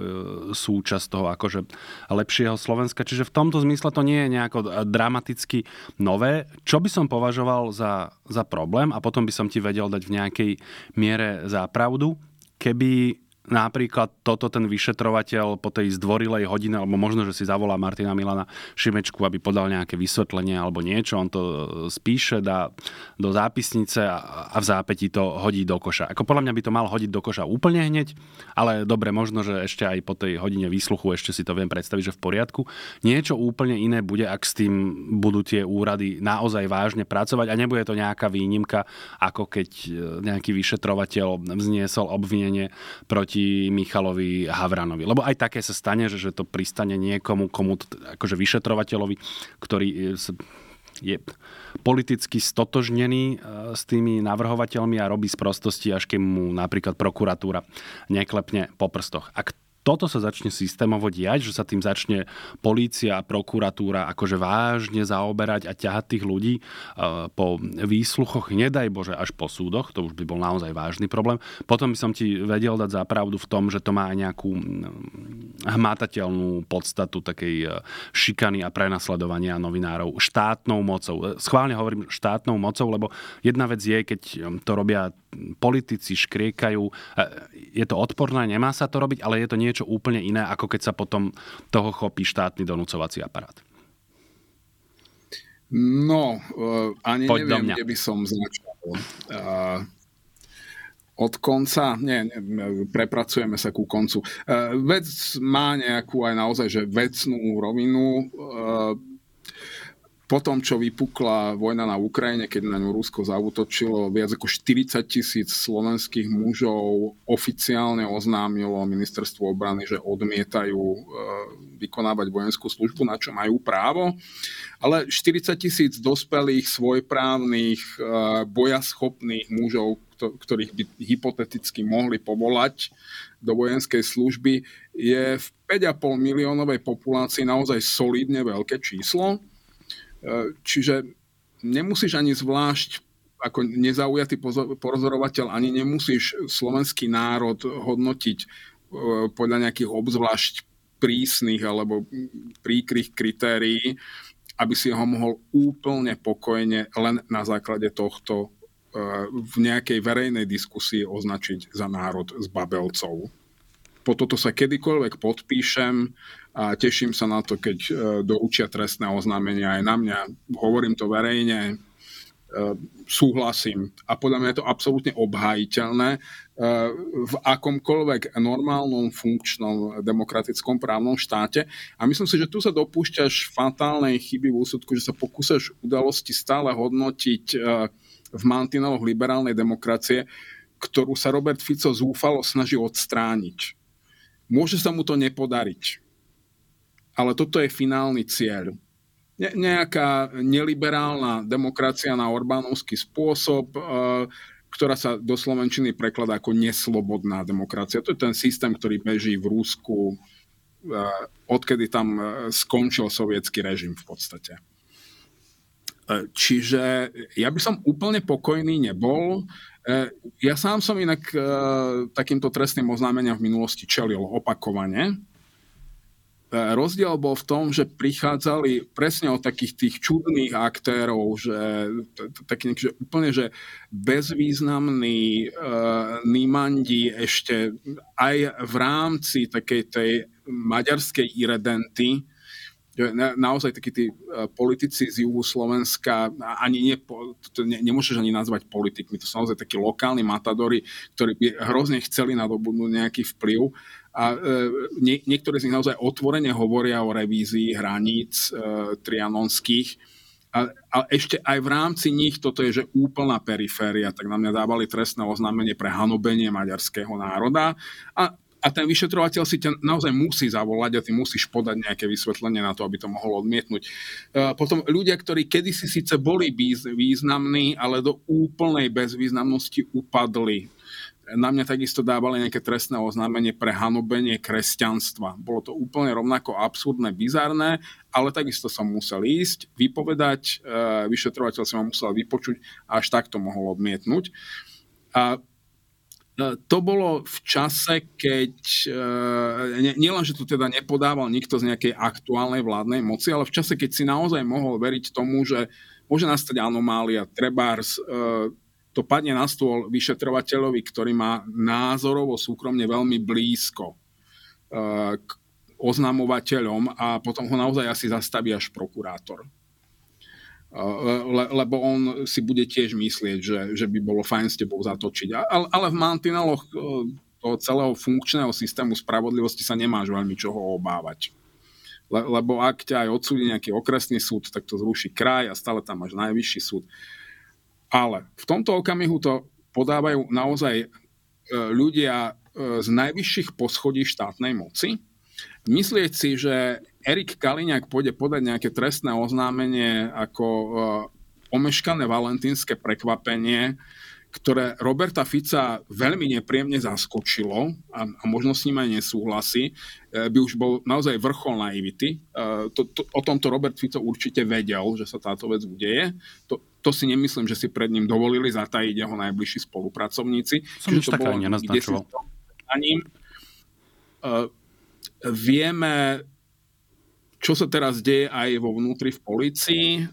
súčasť toho akože lepšieho Slovenska. Čiže v tomto zmysle to nie je nejako e, dramaticky nové. Čo by som považoval za, za problém a potom by som ti vedel dať v nejakej miere za pravdu, keby napríklad toto ten vyšetrovateľ po tej zdvorilej hodine, alebo možno, že si zavolá Martina Milana Šimečku, aby podal nejaké vysvetlenie alebo niečo, on to spíše, dá do zápisnice a, v zápäti to hodí do koša. Ako podľa mňa by to mal hodiť do koša úplne hneď, ale dobre, možno, že ešte aj po tej hodine výsluchu ešte si to viem predstaviť, že v poriadku. Niečo úplne iné bude, ak s tým budú tie úrady naozaj vážne pracovať a nebude to nejaká výnimka, ako keď e, nejaký vyšetrovateľ vzniesol obvinenie proti proti Michalovi Havranovi. Lebo aj také sa stane, že, že to pristane niekomu, komu, akože vyšetrovateľovi, ktorý je politicky stotožnený e, s tými navrhovateľmi a robí z prostosti, až keď mu napríklad prokuratúra neklepne po prstoch. Ak toto sa začne systémovo diať, že sa tým začne polícia a prokuratúra akože vážne zaoberať a ťahať tých ľudí e, po výsluchoch, nedaj Bože, až po súdoch, to už by bol naozaj vážny problém. Potom by som ti vedel dať zapravdu v tom, že to má aj nejakú hmatateľnú podstatu takej e, šikany a prenasledovania novinárov štátnou mocou. E, schválne hovorím štátnou mocou, lebo jedna vec je, keď to robia politici, škriekajú, je to odporné, nemá sa to robiť, ale je to niečo, úplne iné, ako keď sa potom toho chopí štátny donúcovací aparát. No, uh, ani Poď neviem, kde by som začal. Uh, od konca, nie, nie, prepracujeme sa ku koncu. Uh, vec má nejakú aj naozaj, že vecnú rovinu. Uh, po tom, čo vypukla vojna na Ukrajine, keď na ňu Rusko zautočilo, viac ako 40 tisíc slovenských mužov oficiálne oznámilo ministerstvo obrany, že odmietajú e, vykonávať vojenskú službu, na čo majú právo. Ale 40 tisíc dospelých, svojprávnych, e, bojaschopných mužov, ktorých by hypoteticky mohli povolať do vojenskej služby, je v 5,5 miliónovej populácii naozaj solidne veľké číslo Čiže nemusíš ani zvlášť ako nezaujatý pozorovateľ, ani nemusíš slovenský národ hodnotiť e, podľa nejakých obzvlášť prísnych alebo príkrych kritérií, aby si ho mohol úplne pokojne len na základe tohto e, v nejakej verejnej diskusii označiť za národ s babelcov. Po toto sa kedykoľvek podpíšem, a teším sa na to, keď e, doručia trestné oznámenia aj na mňa. Hovorím to verejne, e, súhlasím a podľa mňa je to absolútne obhajiteľné e, v akomkoľvek normálnom, funkčnom, demokratickom právnom štáte. A myslím si, že tu sa dopúšťaš fatálnej chyby v úsudku, že sa pokúsaš udalosti stále hodnotiť v mantineloch liberálnej demokracie, ktorú sa Robert Fico zúfalo snaží odstrániť. Môže sa mu to nepodariť ale toto je finálny cieľ. Ne, nejaká neliberálna demokracia na Orbánovský spôsob, e, ktorá sa do Slovenčiny prekladá ako neslobodná demokracia. To je ten systém, ktorý beží v Rúsku, e, odkedy tam e, skončil sovietský režim v podstate. Čiže ja by som úplne pokojný nebol. Ja sám som inak takýmto trestným oznámeniam v minulosti čelil opakovane E, rozdiel bol v tom, že prichádzali presne od takých tých čudných aktérov, že taký že úplne, že bezvýznamní uh, Nimandi ešte aj v rámci takej tej maďarskej iredenty, na, naozaj takí tí uh, politici z juhu Slovenska, ani nie, to ne, nemôžeš ani nazvať politikmi, to sú naozaj takí lokálni matadori, ktorí by hrozne chceli nadobudnúť nejaký vplyv a e, nie, niektorí z nich naozaj otvorene hovoria o revízii hraníc e, trianonských. A, a ešte aj v rámci nich toto je, že úplná periféria, tak na mňa dávali trestné oznámenie pre hanobenie maďarského národa. A a ten vyšetrovateľ si ťa naozaj musí zavolať a ty musíš podať nejaké vysvetlenie na to, aby to mohol odmietnúť. E, potom ľudia, ktorí kedysi síce boli významní, ale do úplnej bezvýznamnosti upadli na mňa takisto dávali nejaké trestné oznámenie pre hanobenie kresťanstva. Bolo to úplne rovnako absurdné, bizarné, ale takisto som musel ísť, vypovedať, e, vyšetrovateľ sa ma musel vypočuť a až takto mohol odmietnúť. A e, to bolo v čase, keď e, nielen, že to teda nepodával nikto z nejakej aktuálnej vládnej moci, ale v čase, keď si naozaj mohol veriť tomu, že môže nastať anomália, trebárs to padne na stôl vyšetrovateľovi, ktorý má názorovo súkromne veľmi blízko k oznamovateľom a potom ho naozaj asi zastaví až prokurátor. Le, lebo on si bude tiež myslieť, že, že by bolo fajn s tebou zatočiť. Ale, ale v mantineloch toho celého funkčného systému spravodlivosti sa nemáš veľmi čoho obávať le, lebo ak ťa aj odsúdi nejaký okresný súd, tak to zruší kraj a stále tam máš najvyšší súd. Ale v tomto okamihu to podávajú naozaj e, ľudia e, z najvyšších poschodí štátnej moci. Myslieť si, že Erik Kaliňák pôjde podať nejaké trestné oznámenie ako e, omeškané valentínske prekvapenie, ktoré Roberta Fica veľmi nepríjemne zaskočilo a, a možno s ním aj nesúhlasí, by už bol naozaj vrchol naivity. To, to, o tomto Robert Fico určite vedel, že sa táto vec udeje. To, to si nemyslím, že si pred ním dovolili zatajiť jeho najbližší spolupracovníci. Som Čiže to bolo nenaznačoval. Uh, vieme čo sa teraz deje aj vo vnútri v policii. E,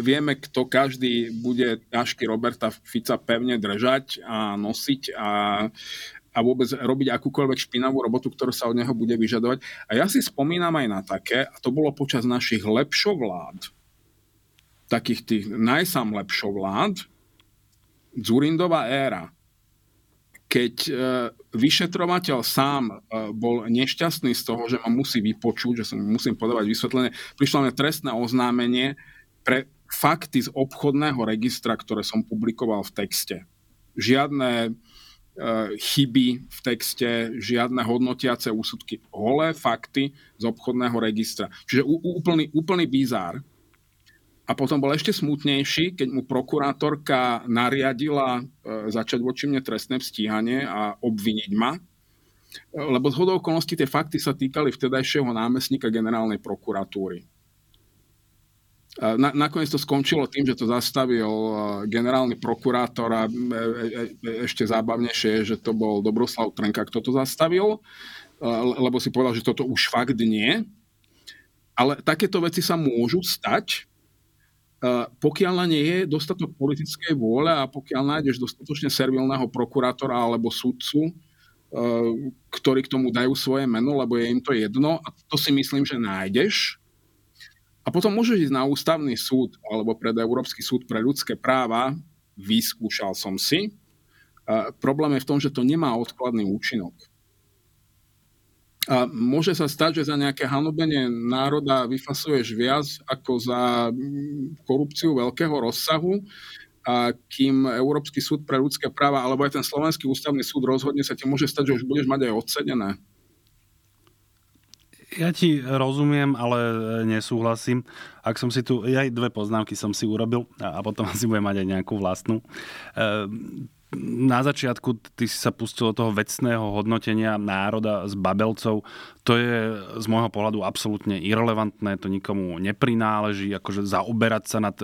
vieme, kto každý bude ťažký Roberta Fica pevne držať a nosiť a, a vôbec robiť akúkoľvek špinavú robotu, ktorú sa od neho bude vyžadovať. A ja si spomínam aj na také, a to bolo počas našich lepšovlád, takých tých najsám lepšovlád, Zurindová éra keď e, vyšetrovateľ sám e, bol nešťastný z toho, že ma musí vypočuť, že sa mu musím podávať vysvetlenie, prišlo na trestné oznámenie pre fakty z obchodného registra, ktoré som publikoval v texte. Žiadne e, chyby v texte, žiadne hodnotiace úsudky, holé fakty z obchodného registra. Čiže úplný, úplný bizár. A potom bol ešte smutnejší, keď mu prokurátorka nariadila e, začať voči mne trestné stíhanie a obviniť ma, lebo z hodou okolností tie fakty sa týkali vtedajšieho námestníka generálnej prokuratúry. Na, nakoniec to skončilo tým, že to zastavil e, generálny prokurátor a e, ešte zábavnejšie je, že to bol Dobroslav Trnka, kto to zastavil, lebo si povedal, že toto už fakt nie. Ale takéto veci sa môžu stať, pokiaľ na nie je dostatok politickej vôle a pokiaľ nájdeš dostatočne servilného prokurátora alebo sudcu, ktorí k tomu dajú svoje meno, lebo je im to jedno a to si myslím, že nájdeš. A potom môžeš ísť na ústavný súd alebo pred Európsky súd pre ľudské práva, vyskúšal som si. Problém je v tom, že to nemá odkladný účinok. A môže sa stať, že za nejaké hanobenie národa vyfasuješ viac ako za mm, korupciu veľkého rozsahu, a kým Európsky súd pre ľudské práva alebo aj ten Slovenský ústavný súd rozhodne, sa ti môže stať, že už budeš mať aj odsedené. Ja ti rozumiem, ale nesúhlasím. Ak som si tu, aj dve poznámky som si urobil a potom asi budem mať aj nejakú vlastnú. Na začiatku ty si sa pustil do toho vecného hodnotenia národa s babelcov. To je z môjho pohľadu absolútne irrelevantné, to nikomu neprináleží, akože zaoberať sa nad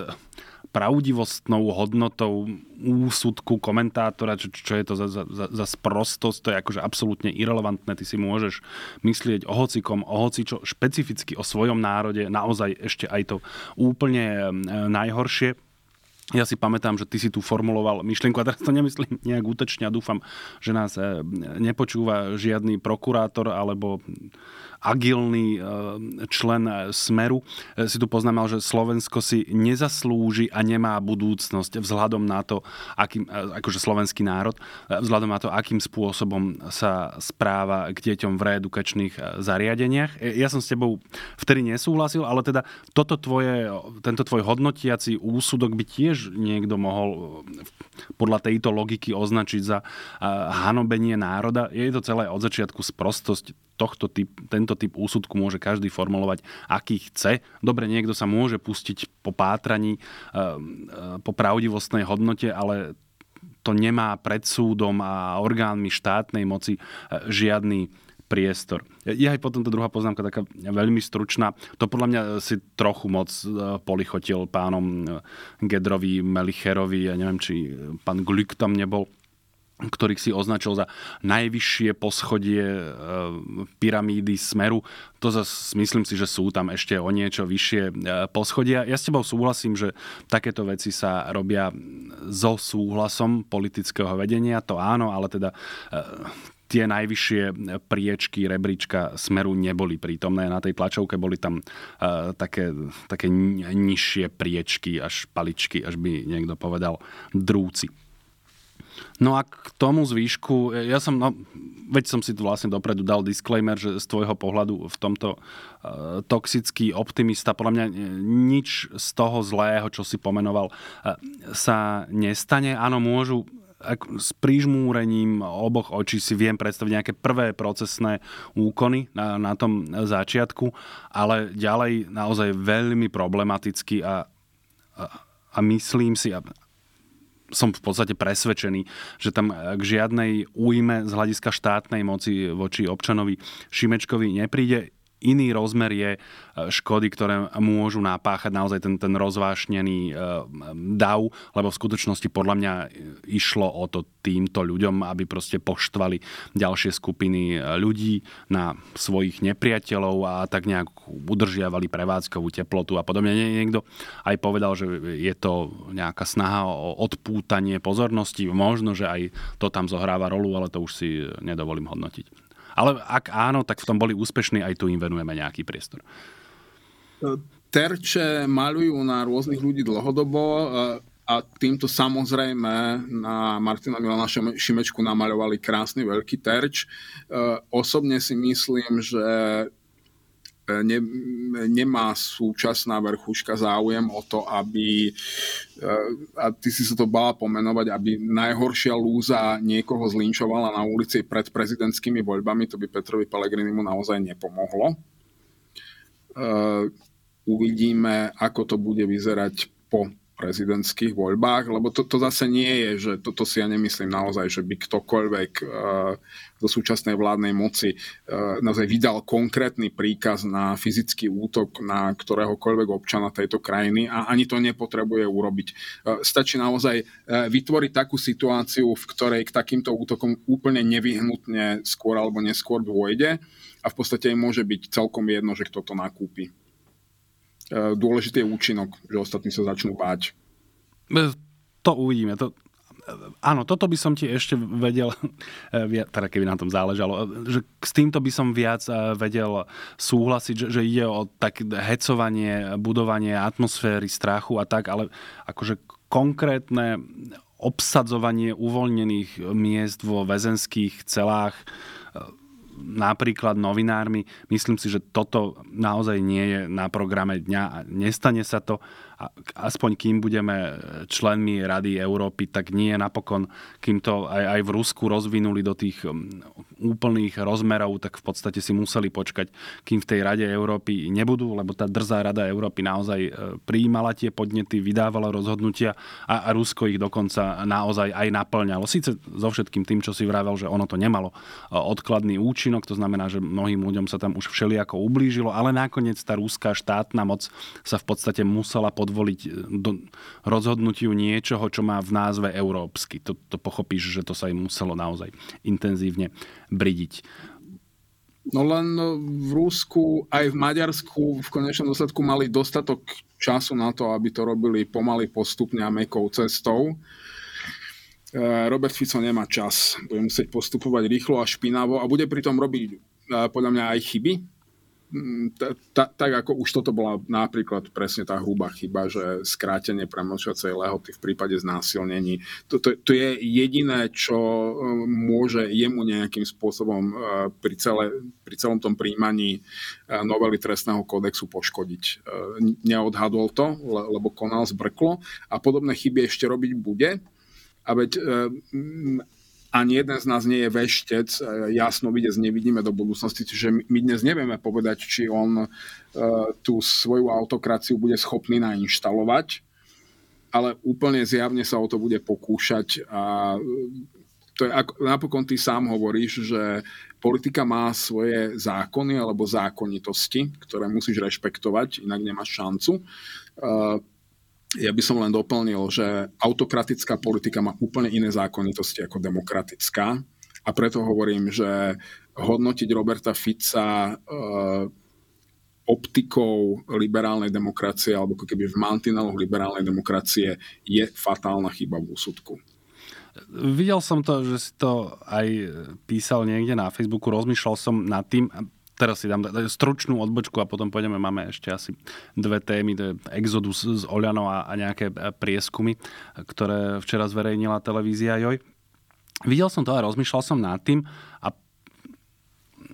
pravdivostnou hodnotou úsudku komentátora, čo, čo je to za, za, za sprostosť, to je akože absolútne irrelevantné. Ty si môžeš myslieť o hocikom, o hocičo špecificky o svojom národe, naozaj ešte aj to úplne e, najhoršie ja si pamätám, že ty si tu formuloval myšlienku, a teraz to nemyslím nejak útečne a dúfam, že nás eh, nepočúva žiadny prokurátor alebo agilný eh, člen eh, Smeru eh, si tu poznamenal, že Slovensko si nezaslúži a nemá budúcnosť vzhľadom na to, akým, akože slovenský národ, vzhľadom na to, akým spôsobom sa správa k deťom v reedukačných zariadeniach. Ja som s tebou vtedy nesúhlasil, ale teda toto tvoje, tento tvoj hodnotiaci úsudok by tiež niekto mohol podľa tejto logiky označiť za hanobenie národa. Je to celé od začiatku sprostosť tohto typ, tento typ úsudku môže každý formulovať, aký chce. Dobre, niekto sa môže pustiť po pátraní, eh, eh, po pravdivostnej hodnote, ale to nemá pred súdom a orgánmi štátnej moci eh, žiadny priestor. Je aj potom tá druhá poznámka taká veľmi stručná. To podľa mňa si trochu moc polichotil pánom Gedrovi, Melicherovi, ja neviem, či pán Glück tam nebol ktorých si označil za najvyššie poschodie e, pyramídy Smeru. To zase myslím si, že sú tam ešte o niečo vyššie e, poschodia. Ja s tebou súhlasím, že takéto veci sa robia so súhlasom politického vedenia, to áno, ale teda tie najvyššie priečky rebríčka Smeru neboli prítomné. Na tej tlačovke boli tam uh, také, také nižšie priečky, až paličky, až by niekto povedal drúci. No a k tomu zvýšku, ja som, no, veď som si tu vlastne dopredu dal disclaimer, že z tvojho pohľadu v tomto uh, toxický optimista, podľa mňa nič z toho zlého, čo si pomenoval, uh, sa nestane. Áno, môžu s prížmúrením oboch očí si viem predstaviť nejaké prvé procesné úkony na, na tom začiatku, ale ďalej naozaj veľmi problematicky a, a, a myslím si, som v podstate presvedčený, že tam k žiadnej újme z hľadiska štátnej moci voči občanovi Šimečkovi nepríde iný rozmer je e, škody, ktoré môžu napáchať naozaj ten, ten rozvášnený e, dav, lebo v skutočnosti podľa mňa išlo o to týmto ľuďom, aby proste poštvali ďalšie skupiny e, ľudí na svojich nepriateľov a tak nejak udržiavali prevádzkovú teplotu a podobne. Niekto aj povedal, že je to nejaká snaha o odpútanie pozornosti. Možno, že aj to tam zohráva rolu, ale to už si nedovolím hodnotiť. Ale ak áno, tak v tom boli úspešní, aj tu im venujeme nejaký priestor. Terče malujú na rôznych ľudí dlhodobo e, a týmto samozrejme na Martina Milana Šimečku namaľovali krásny veľký terč. E, osobne si myslím, že ne, nemá súčasná vrchuška záujem o to, aby, eh, a ty si sa to bala pomenovať, aby najhoršia lúza niekoho zlinčovala na ulici pred prezidentskými voľbami, to by Petrovi Pelegrinimu naozaj nepomohlo. Eh, uvidíme, ako to bude vyzerať po prezidentských voľbách, lebo to, to zase nie je, že toto si ja nemyslím naozaj, že by ktokoľvek uh, súčasnej vládnej moci uh, naozaj vydal konkrétny príkaz na fyzický útok na ktoréhokoľvek občana tejto krajiny a ani to nepotrebuje urobiť. Uh, stačí naozaj uh, vytvoriť takú situáciu, v ktorej k takýmto útokom úplne nevyhnutne skôr alebo neskôr dôjde a v podstate môže byť celkom jedno, že kto to nakúpi. E, dôležitý je účinok, že ostatní sa začnú báť. To uvidíme. To, áno, toto by som ti ešte vedel, e, teda keby na tom záležalo, že s týmto by som viac vedel súhlasiť, že, že ide o tak hecovanie, budovanie atmosféry, strachu a tak, ale akože konkrétne obsadzovanie uvoľnených miest vo väzenských celách napríklad novinármi. Myslím si, že toto naozaj nie je na programe dňa a nestane sa to aspoň kým budeme členmi Rady Európy, tak nie napokon, kým to aj, aj v Rusku rozvinuli do tých um, úplných rozmerov, tak v podstate si museli počkať, kým v tej Rade Európy nebudú, lebo tá drzá Rada Európy naozaj e, prijímala tie podnety, vydávala rozhodnutia a, a Rusko ich dokonca naozaj aj naplňalo. Sice so všetkým tým, čo si vravel, že ono to nemalo e, odkladný účinok, to znamená, že mnohým ľuďom sa tam už všelijako ublížilo, ale nakoniec tá rúská štátna moc sa v podstate musela pod podvoliť e, do rozhodnutiu niečoho, čo má v názve európsky. To, to pochopíš, že to sa im muselo naozaj intenzívne bridiť. No len v Rusku aj v Maďarsku v konečnom dôsledku mali dostatok času na to, aby to robili pomaly postupne a mekou cestou. E, Robert Fico nemá čas, bude musieť postupovať rýchlo a špinavo a bude pritom robiť e, podľa mňa aj chyby, tak ako už toto bola napríklad presne tá hrubá chyba, že skrátenie premlčacej lehoty v prípade znásilnení. To, to, je jediné, čo e, môže jemu nejakým spôsobom e, pri, celé, pri celom tom príjmaní e, novely trestného kódexu poškodiť. Neodhadol to, lebo konal zbrklo a podobné chyby ešte robiť bude. A veď ani jeden z nás nie je veštec, e, jasno vidieť nevidíme do budúcnosti, čiže my dnes nevieme povedať, či on uh, tú svoju autokraciu bude schopný nainštalovať, ale úplne zjavne sa o to bude pokúšať a to je, ako, napokon ty sám hovoríš, že politika má svoje zákony alebo zákonitosti, ktoré musíš rešpektovať, inak nemáš šancu. Uh, ja by som len doplnil, že autokratická politika má úplne iné zákonitosti ako demokratická a preto hovorím, že hodnotiť Roberta Fica e, optikou liberálnej demokracie alebo ako keby v mantineloch liberálnej demokracie je fatálna chyba v úsudku. Videl som to, že si to aj písal niekde na Facebooku, rozmýšľal som nad tým, teraz si dám stručnú odbočku a potom pôjdeme, máme ešte asi dve témy, to je Exodus z Oľano a, a nejaké prieskumy, ktoré včera zverejnila televízia Joj. Videl som to a rozmýšľal som nad tým a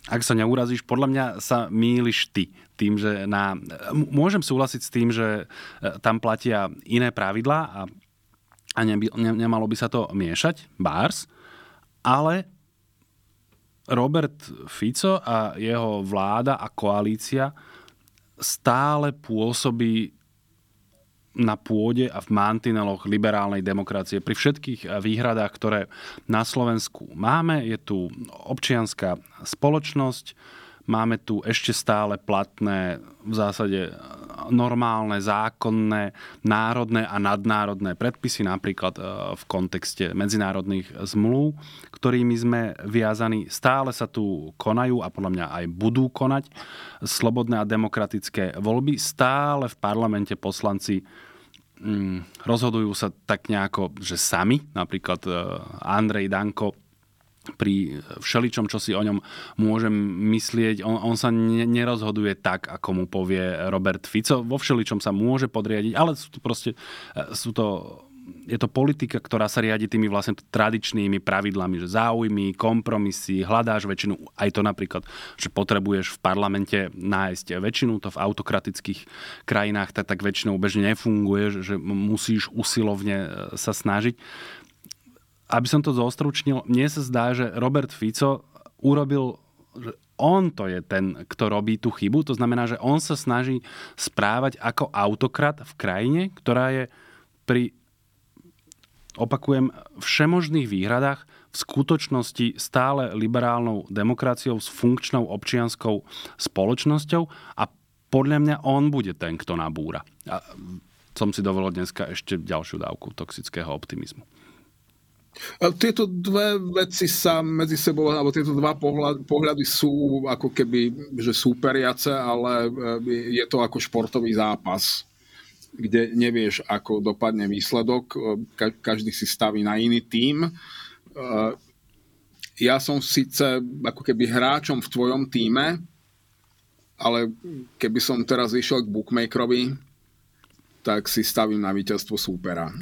ak sa neurazíš, podľa mňa sa míliš ty. Tým, že na, môžem súhlasiť s tým, že e, tam platia iné pravidlá a, a ne, ne, nemalo by sa to miešať, bars, ale Robert Fico a jeho vláda a koalícia stále pôsobí na pôde a v mantineloch liberálnej demokracie. Pri všetkých výhradách, ktoré na Slovensku máme, je tu občianská spoločnosť, máme tu ešte stále platné v zásade normálne, zákonné, národné a nadnárodné predpisy, napríklad e, v kontexte medzinárodných zmluv, ktorými sme viazaní. Stále sa tu konajú a podľa mňa aj budú konať slobodné a demokratické voľby. Stále v parlamente poslanci mm, rozhodujú sa tak nejako, že sami, napríklad e, Andrej Danko pri všeličom, čo si o ňom môžem myslieť, on, on sa ne, nerozhoduje tak, ako mu povie Robert Fico. Vo všeličom sa môže podriadiť, ale sú to proste, e, sú to je to politika, ktorá sa riadi tými vlastne tradičnými pravidlami, že záujmy, kompromisy, hľadáš väčšinu, aj to napríklad, že potrebuješ v parlamente nájsť väčšinu, to v autokratických krajinách tak, tak väčšinou bežne nefunguje, že musíš usilovne e, sa snažiť. Aby som to zostručnil, mne sa zdá, že Robert Fico urobil on to je ten, kto robí tú chybu. To znamená, že on sa snaží správať ako autokrat v krajine, ktorá je pri opakujem, všemožných výhradách v skutočnosti stále liberálnou demokraciou s funkčnou občianskou spoločnosťou a podľa mňa on bude ten, kto nabúra. A som si dovolil dneska ešte ďalšiu dávku toxického optimizmu. Tieto dve veci sa medzi sebou, alebo tieto dva pohľady, sú ako keby že súperiace, ale e, je to ako športový zápas kde nevieš, ako dopadne výsledok. Každý si staví na iný tím. Ja som síce ako keby hráčom v tvojom týme, ale keby som teraz išiel k bookmakerovi, tak si stavím na víťazstvo súpera.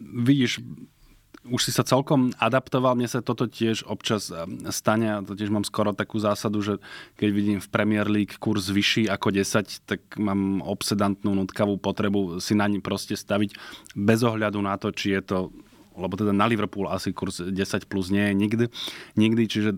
Vidíš, už si sa celkom adaptoval, mne sa toto tiež občas ehm, stane a to tiež mám skoro takú zásadu, že keď vidím v Premier League kurz vyšší ako 10, tak mám obsedantnú nutkavú potrebu si na ní proste staviť bez ohľadu na to, či je to lebo teda na Liverpool asi kurz 10 plus nie je nikdy, nikdy čiže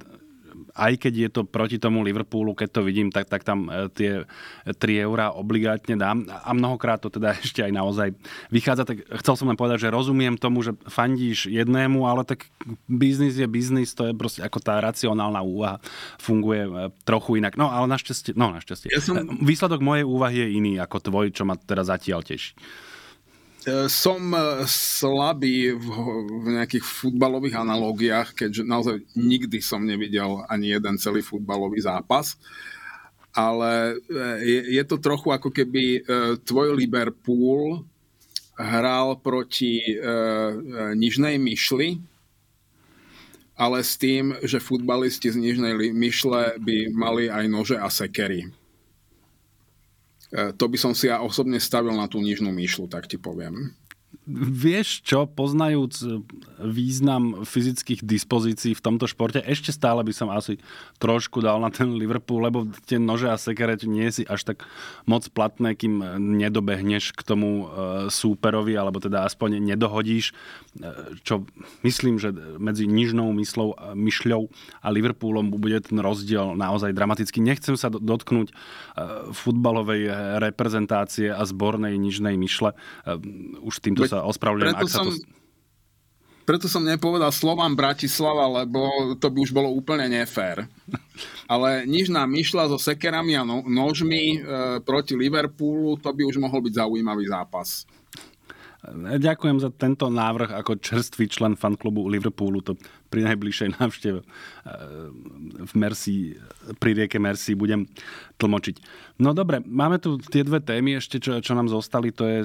aj keď je to proti tomu Liverpoolu, keď to vidím, tak, tak tam e, tie 3 eurá obligátne dám. A mnohokrát to teda ešte aj naozaj vychádza. Tak chcel som len povedať, že rozumiem tomu, že fandíš jednému, ale tak biznis je biznis, to je proste ako tá racionálna úvaha funguje e, trochu inak. No ale našťastie, no našťastie. Ja som... Výsledok mojej úvahy je iný ako tvoj, čo ma teda zatiaľ teší. Som e, slabý v, v nejakých futbalových analógiách, keďže naozaj nikdy som nevidel ani jeden celý futbalový zápas. Ale e, je, je to trochu ako keby tvoj Liverpool hral proti e, Nižnej Myšli, ale s tým, že futbalisti z Nižnej Myšle by mali aj nože a sekery to by som si ja osobne stavil na tú nižnú myšlu, tak ti poviem. Vieš čo, poznajúc význam fyzických dispozícií v tomto športe, ešte stále by som asi trošku dal na ten Liverpool, lebo tie nože a sekere nie si až tak moc platné, kým nedobehneš k tomu e, súperovi, alebo teda aspoň nedohodíš, čo myslím, že medzi nižnou myslou, myšľou a Liverpoolom bude ten rozdiel naozaj dramatický. Nechcem sa dotknúť futbalovej reprezentácie a zbornej nižnej myšle. Už týmto sa ospravedlňujem, ak sa to preto som nepovedal slovám Bratislava, lebo to by už bolo úplne nefér. Ale nižná myšla so sekerami a no, nožmi e, proti Liverpoolu, to by už mohol byť zaujímavý zápas. Ďakujem za tento návrh ako čerstvý člen fanklubu Liverpoolu. To pri najbližšej návšteve eh, v Mercy, pri rieke Mercy budem tlmočiť. No dobre, máme tu tie dve témy ešte, čo, čo nám zostali, to je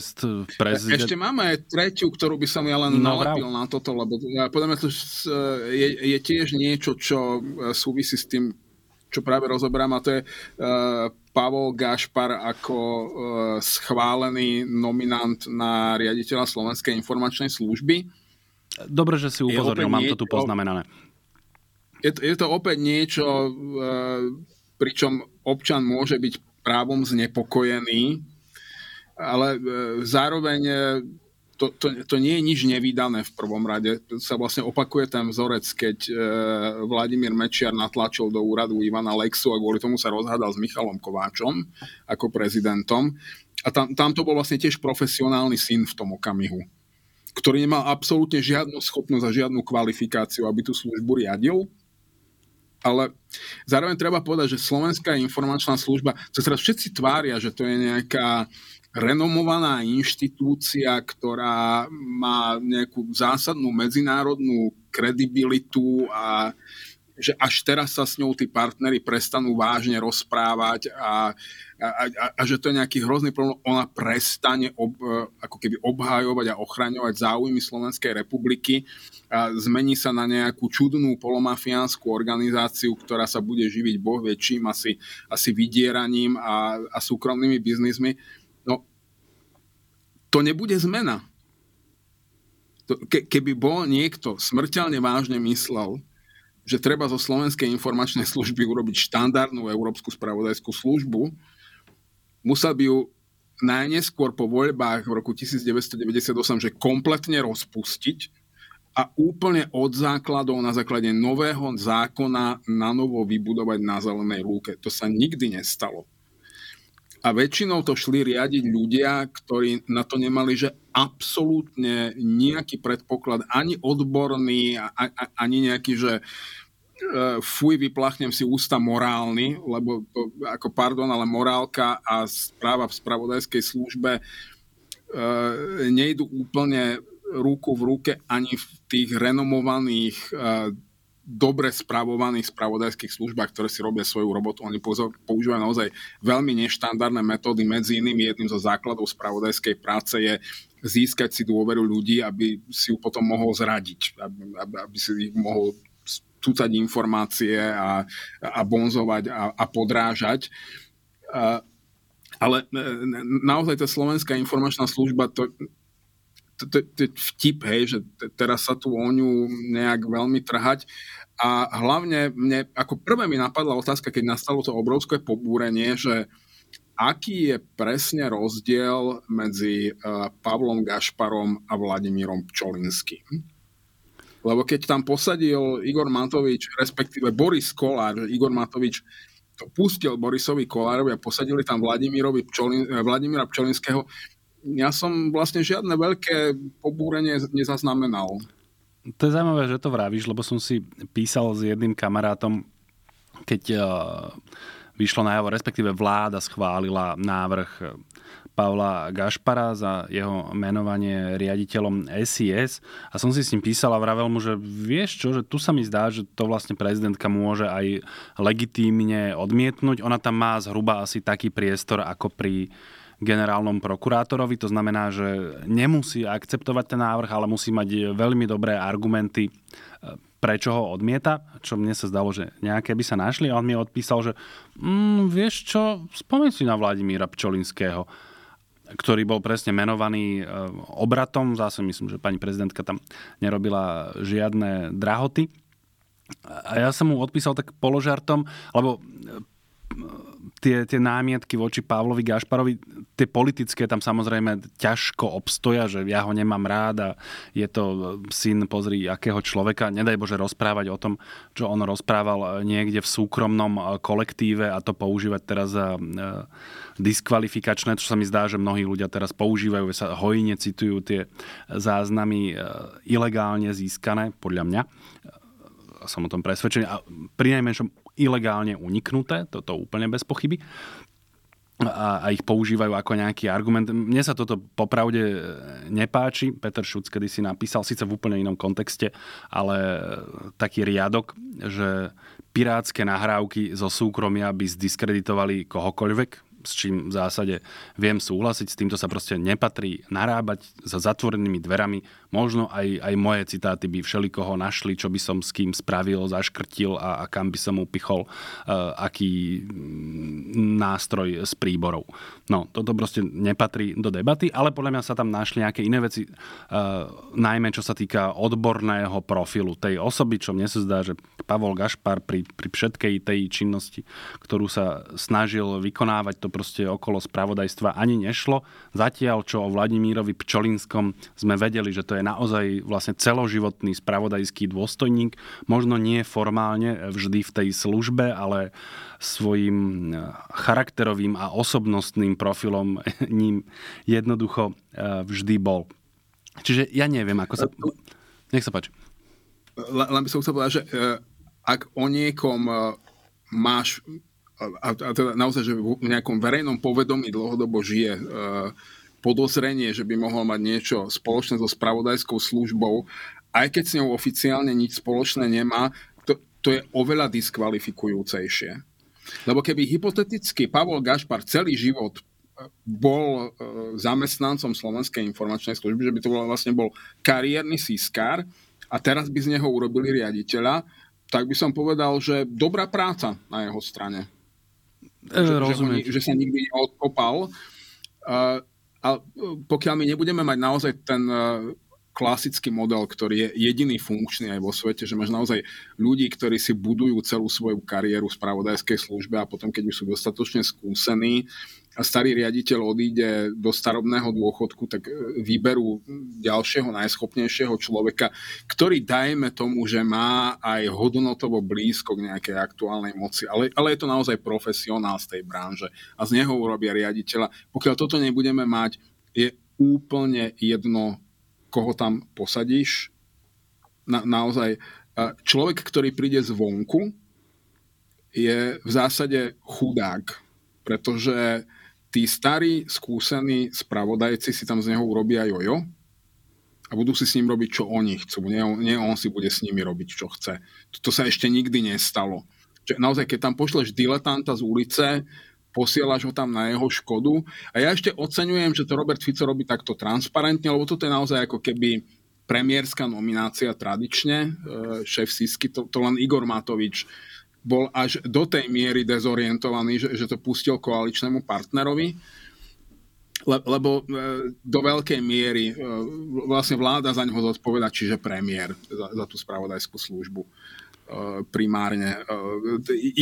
prezident... Ešte máme aj tretiu, ktorú by som ja len no, nalepil na toto, lebo podľa mňa to je, je tiež niečo, čo súvisí s tým, čo práve rozoberám, a to je uh, Pavol Gašpar ako uh, schválený nominant na riaditeľa Slovenskej informačnej služby. Dobre, že si upozornil, mám to tu poznamenané. Je to, je to opäť niečo, uh, pričom občan môže byť právom znepokojený, ale uh, zároveň to, to, to nie je nič nevydané v prvom rade. Sa vlastne opakuje ten vzorec, keď e, Vladimír Mečiar natlačil do úradu Ivana Lexu a kvôli tomu sa rozhádal s Michalom Kováčom ako prezidentom. A tam, tam to bol vlastne tiež profesionálny syn v tom okamihu, ktorý nemal absolútne žiadnu schopnosť a žiadnu kvalifikáciu, aby tú službu riadil. Ale zároveň treba povedať, že Slovenská informačná služba, sa teraz všetci tvária, že to je nejaká renomovaná inštitúcia, ktorá má nejakú zásadnú medzinárodnú kredibilitu a že až teraz sa s ňou tí partnery prestanú vážne rozprávať a, a, a, a že to je nejaký hrozný problém. Ona prestane ob, ako keby obhajovať a ochraňovať záujmy Slovenskej republiky a zmení sa na nejakú čudnú polomafiánsku organizáciu, ktorá sa bude živiť boh väčším asi, asi vydieraním a, a súkromnými biznismi to nebude zmena. Ke, keby bol niekto smrteľne vážne myslel, že treba zo Slovenskej informačnej služby urobiť štandardnú európsku spravodajskú službu, musel by ju najneskôr po voľbách v roku 1998, že kompletne rozpustiť a úplne od základov na základe nového zákona na novo vybudovať na zelenej lúke. To sa nikdy nestalo a väčšinou to šli riadiť ľudia, ktorí na to nemali, že absolútne nejaký predpoklad, ani odborný, ani nejaký, že e, fuj, vyplachnem si ústa morálny, lebo to, ako pardon, ale morálka a správa v spravodajskej službe e, nejdu úplne ruku v ruke ani v tých renomovaných e, dobre spravovaných spravodajských službách, ktoré si robia svoju robotu. Oni používajú naozaj veľmi neštandardné metódy. Medzi inými jedným zo základov spravodajskej práce je získať si dôveru ľudí, aby si ju potom mohol zradiť, aby, aby si ich mohol túcať informácie a, a bonzovať a, a podrážať. Ale e, naozaj tá slovenská informačná služba, to, to, to, to vtip, hej, že teraz sa tu o ňu nejak veľmi trhať. A hlavne mne, ako prvé mi napadla otázka, keď nastalo to obrovské pobúrenie, že aký je presne rozdiel medzi uh, Pavlom Gašparom a Vladimírom Pčolinským. Lebo keď tam posadil Igor Matovič, respektíve Boris Kolár, Igor Matovič to pustil Borisovi Kolárovi a posadili tam Vladimírovi Pčolin, eh, Vladimíra Pčolinského, ja som vlastne žiadne veľké pobúrenie nezaznamenal. To je zaujímavé, že to vravíš, lebo som si písal s jedným kamarátom, keď uh, vyšlo najavo, respektíve vláda schválila návrh Pavla Gašpara za jeho menovanie riaditeľom SIS a som si s ním písal a vravel mu, že vieš čo, že tu sa mi zdá, že to vlastne prezidentka môže aj legitímne odmietnúť. Ona tam má zhruba asi taký priestor ako pri uh, generálnom prokurátorovi. To znamená, že nemusí akceptovať ten návrh, ale musí mať veľmi dobré argumenty, e, prečo ho odmieta, čo mne sa zdalo, že nejaké by sa našli. A on mi odpísal, že mm, vieš čo, spomeň si na Vladimíra Pčolinského ktorý bol presne menovaný e, obratom. Zase myslím, že pani prezidentka tam nerobila žiadne drahoty. A ja som mu odpísal tak položartom, lebo tie, tie námietky voči Pavlovi Gašparovi, tie politické tam samozrejme ťažko obstoja, že ja ho nemám rád a je to syn, pozri, akého človeka. Nedaj Bože rozprávať o tom, čo on rozprával niekde v súkromnom kolektíve a to používať teraz za e, diskvalifikačné, čo sa mi zdá, že mnohí ľudia teraz používajú, sa hojne citujú tie záznamy e, ilegálne získané, podľa mňa som o tom presvedčený. A pri najmenšom ilegálne uniknuté, toto úplne bez pochyby. a, a ich používajú ako nejaký argument. Mne sa toto popravde e, nepáči. Peter Šuc kedy si napísal, síce v úplne inom kontexte, ale e, taký riadok, že pirátske nahrávky zo súkromia by zdiskreditovali kohokoľvek, s čím v zásade viem súhlasiť, s týmto sa proste nepatrí narábať za zatvorenými dverami. Možno aj, aj moje citáty by všelikoho našli, čo by som s kým spravil, zaškrtil a, a kam by som upichol uh, aký mm, nástroj z príborov. No, toto proste nepatrí do debaty, ale podľa mňa sa tam našli nejaké iné veci, uh, najmä čo sa týka odborného profilu tej osoby, čo mne sa zdá, že Pavol Gašpar pri, pri všetkej tej činnosti, ktorú sa snažil vykonávať, to proste okolo spravodajstva ani nešlo. Zatiaľ, čo o Vladimírovi Pčolinskom sme vedeli, že to je naozaj vlastne celoživotný spravodajský dôstojník, možno nie formálne vždy v tej službe, ale svojim eh, charakterovým a osobnostným profilom ním jednoducho eh, vždy bol. Čiže ja neviem, ako sa... Nech sa páči. Len by som chcel povedať, že ak o niekom máš a, a teda naozaj, že v nejakom verejnom povedomí dlhodobo žije e, podozrenie, že by mohol mať niečo spoločné so spravodajskou službou, aj keď s ňou oficiálne nič spoločné nemá, to, to je oveľa diskvalifikujúcejšie. Lebo keby hypoteticky Pavol Gašpar celý život e, bol e, zamestnancom Slovenskej informačnej služby, že by to bol, vlastne bol kariérny sískár a teraz by z neho urobili riaditeľa, tak by som povedal, že dobrá práca na jeho strane. E, že, Rozumiem. Že, že sa nikdy neodkopal. Uh, a pokiaľ my nebudeme mať naozaj ten uh, klasický model, ktorý je jediný funkčný aj vo svete, že máš naozaj ľudí, ktorí si budujú celú svoju kariéru v spravodajskej službe a potom, keď už sú dostatočne skúsení, a starý riaditeľ odíde do starobného dôchodku, tak e, vyberú ďalšieho najschopnejšieho človeka, ktorý dajme tomu, že má aj hodnotovo blízko k nejakej aktuálnej moci, ale, ale je to naozaj profesionál z tej branže a z neho urobia riaditeľa. Pokiaľ toto nebudeme mať, je úplne jedno, koho tam posadíš. Na, naozaj, človek, ktorý príde zvonku, je v zásade chudák, pretože tí starí, skúsení spravodajci si tam z neho urobia jojo a budú si s ním robiť, čo oni chcú. Nie, nie on si bude s nimi robiť, čo chce. To sa ešte nikdy nestalo. Čiže naozaj, keď tam pošleš diletanta z ulice, posielaš ho tam na jeho škodu. A ja ešte oceňujem, že to Robert Fico robí takto transparentne, lebo toto je naozaj ako keby premiérska nominácia tradične, e, šéf Sisky, to, to len Igor Matovič bol až do tej miery dezorientovaný, že, že to pustil koaličnému partnerovi, le, lebo e, do veľkej miery e, vlastne vláda za ňoho zodpoveda, čiže premiér za, za tú spravodajskú službu e, primárne.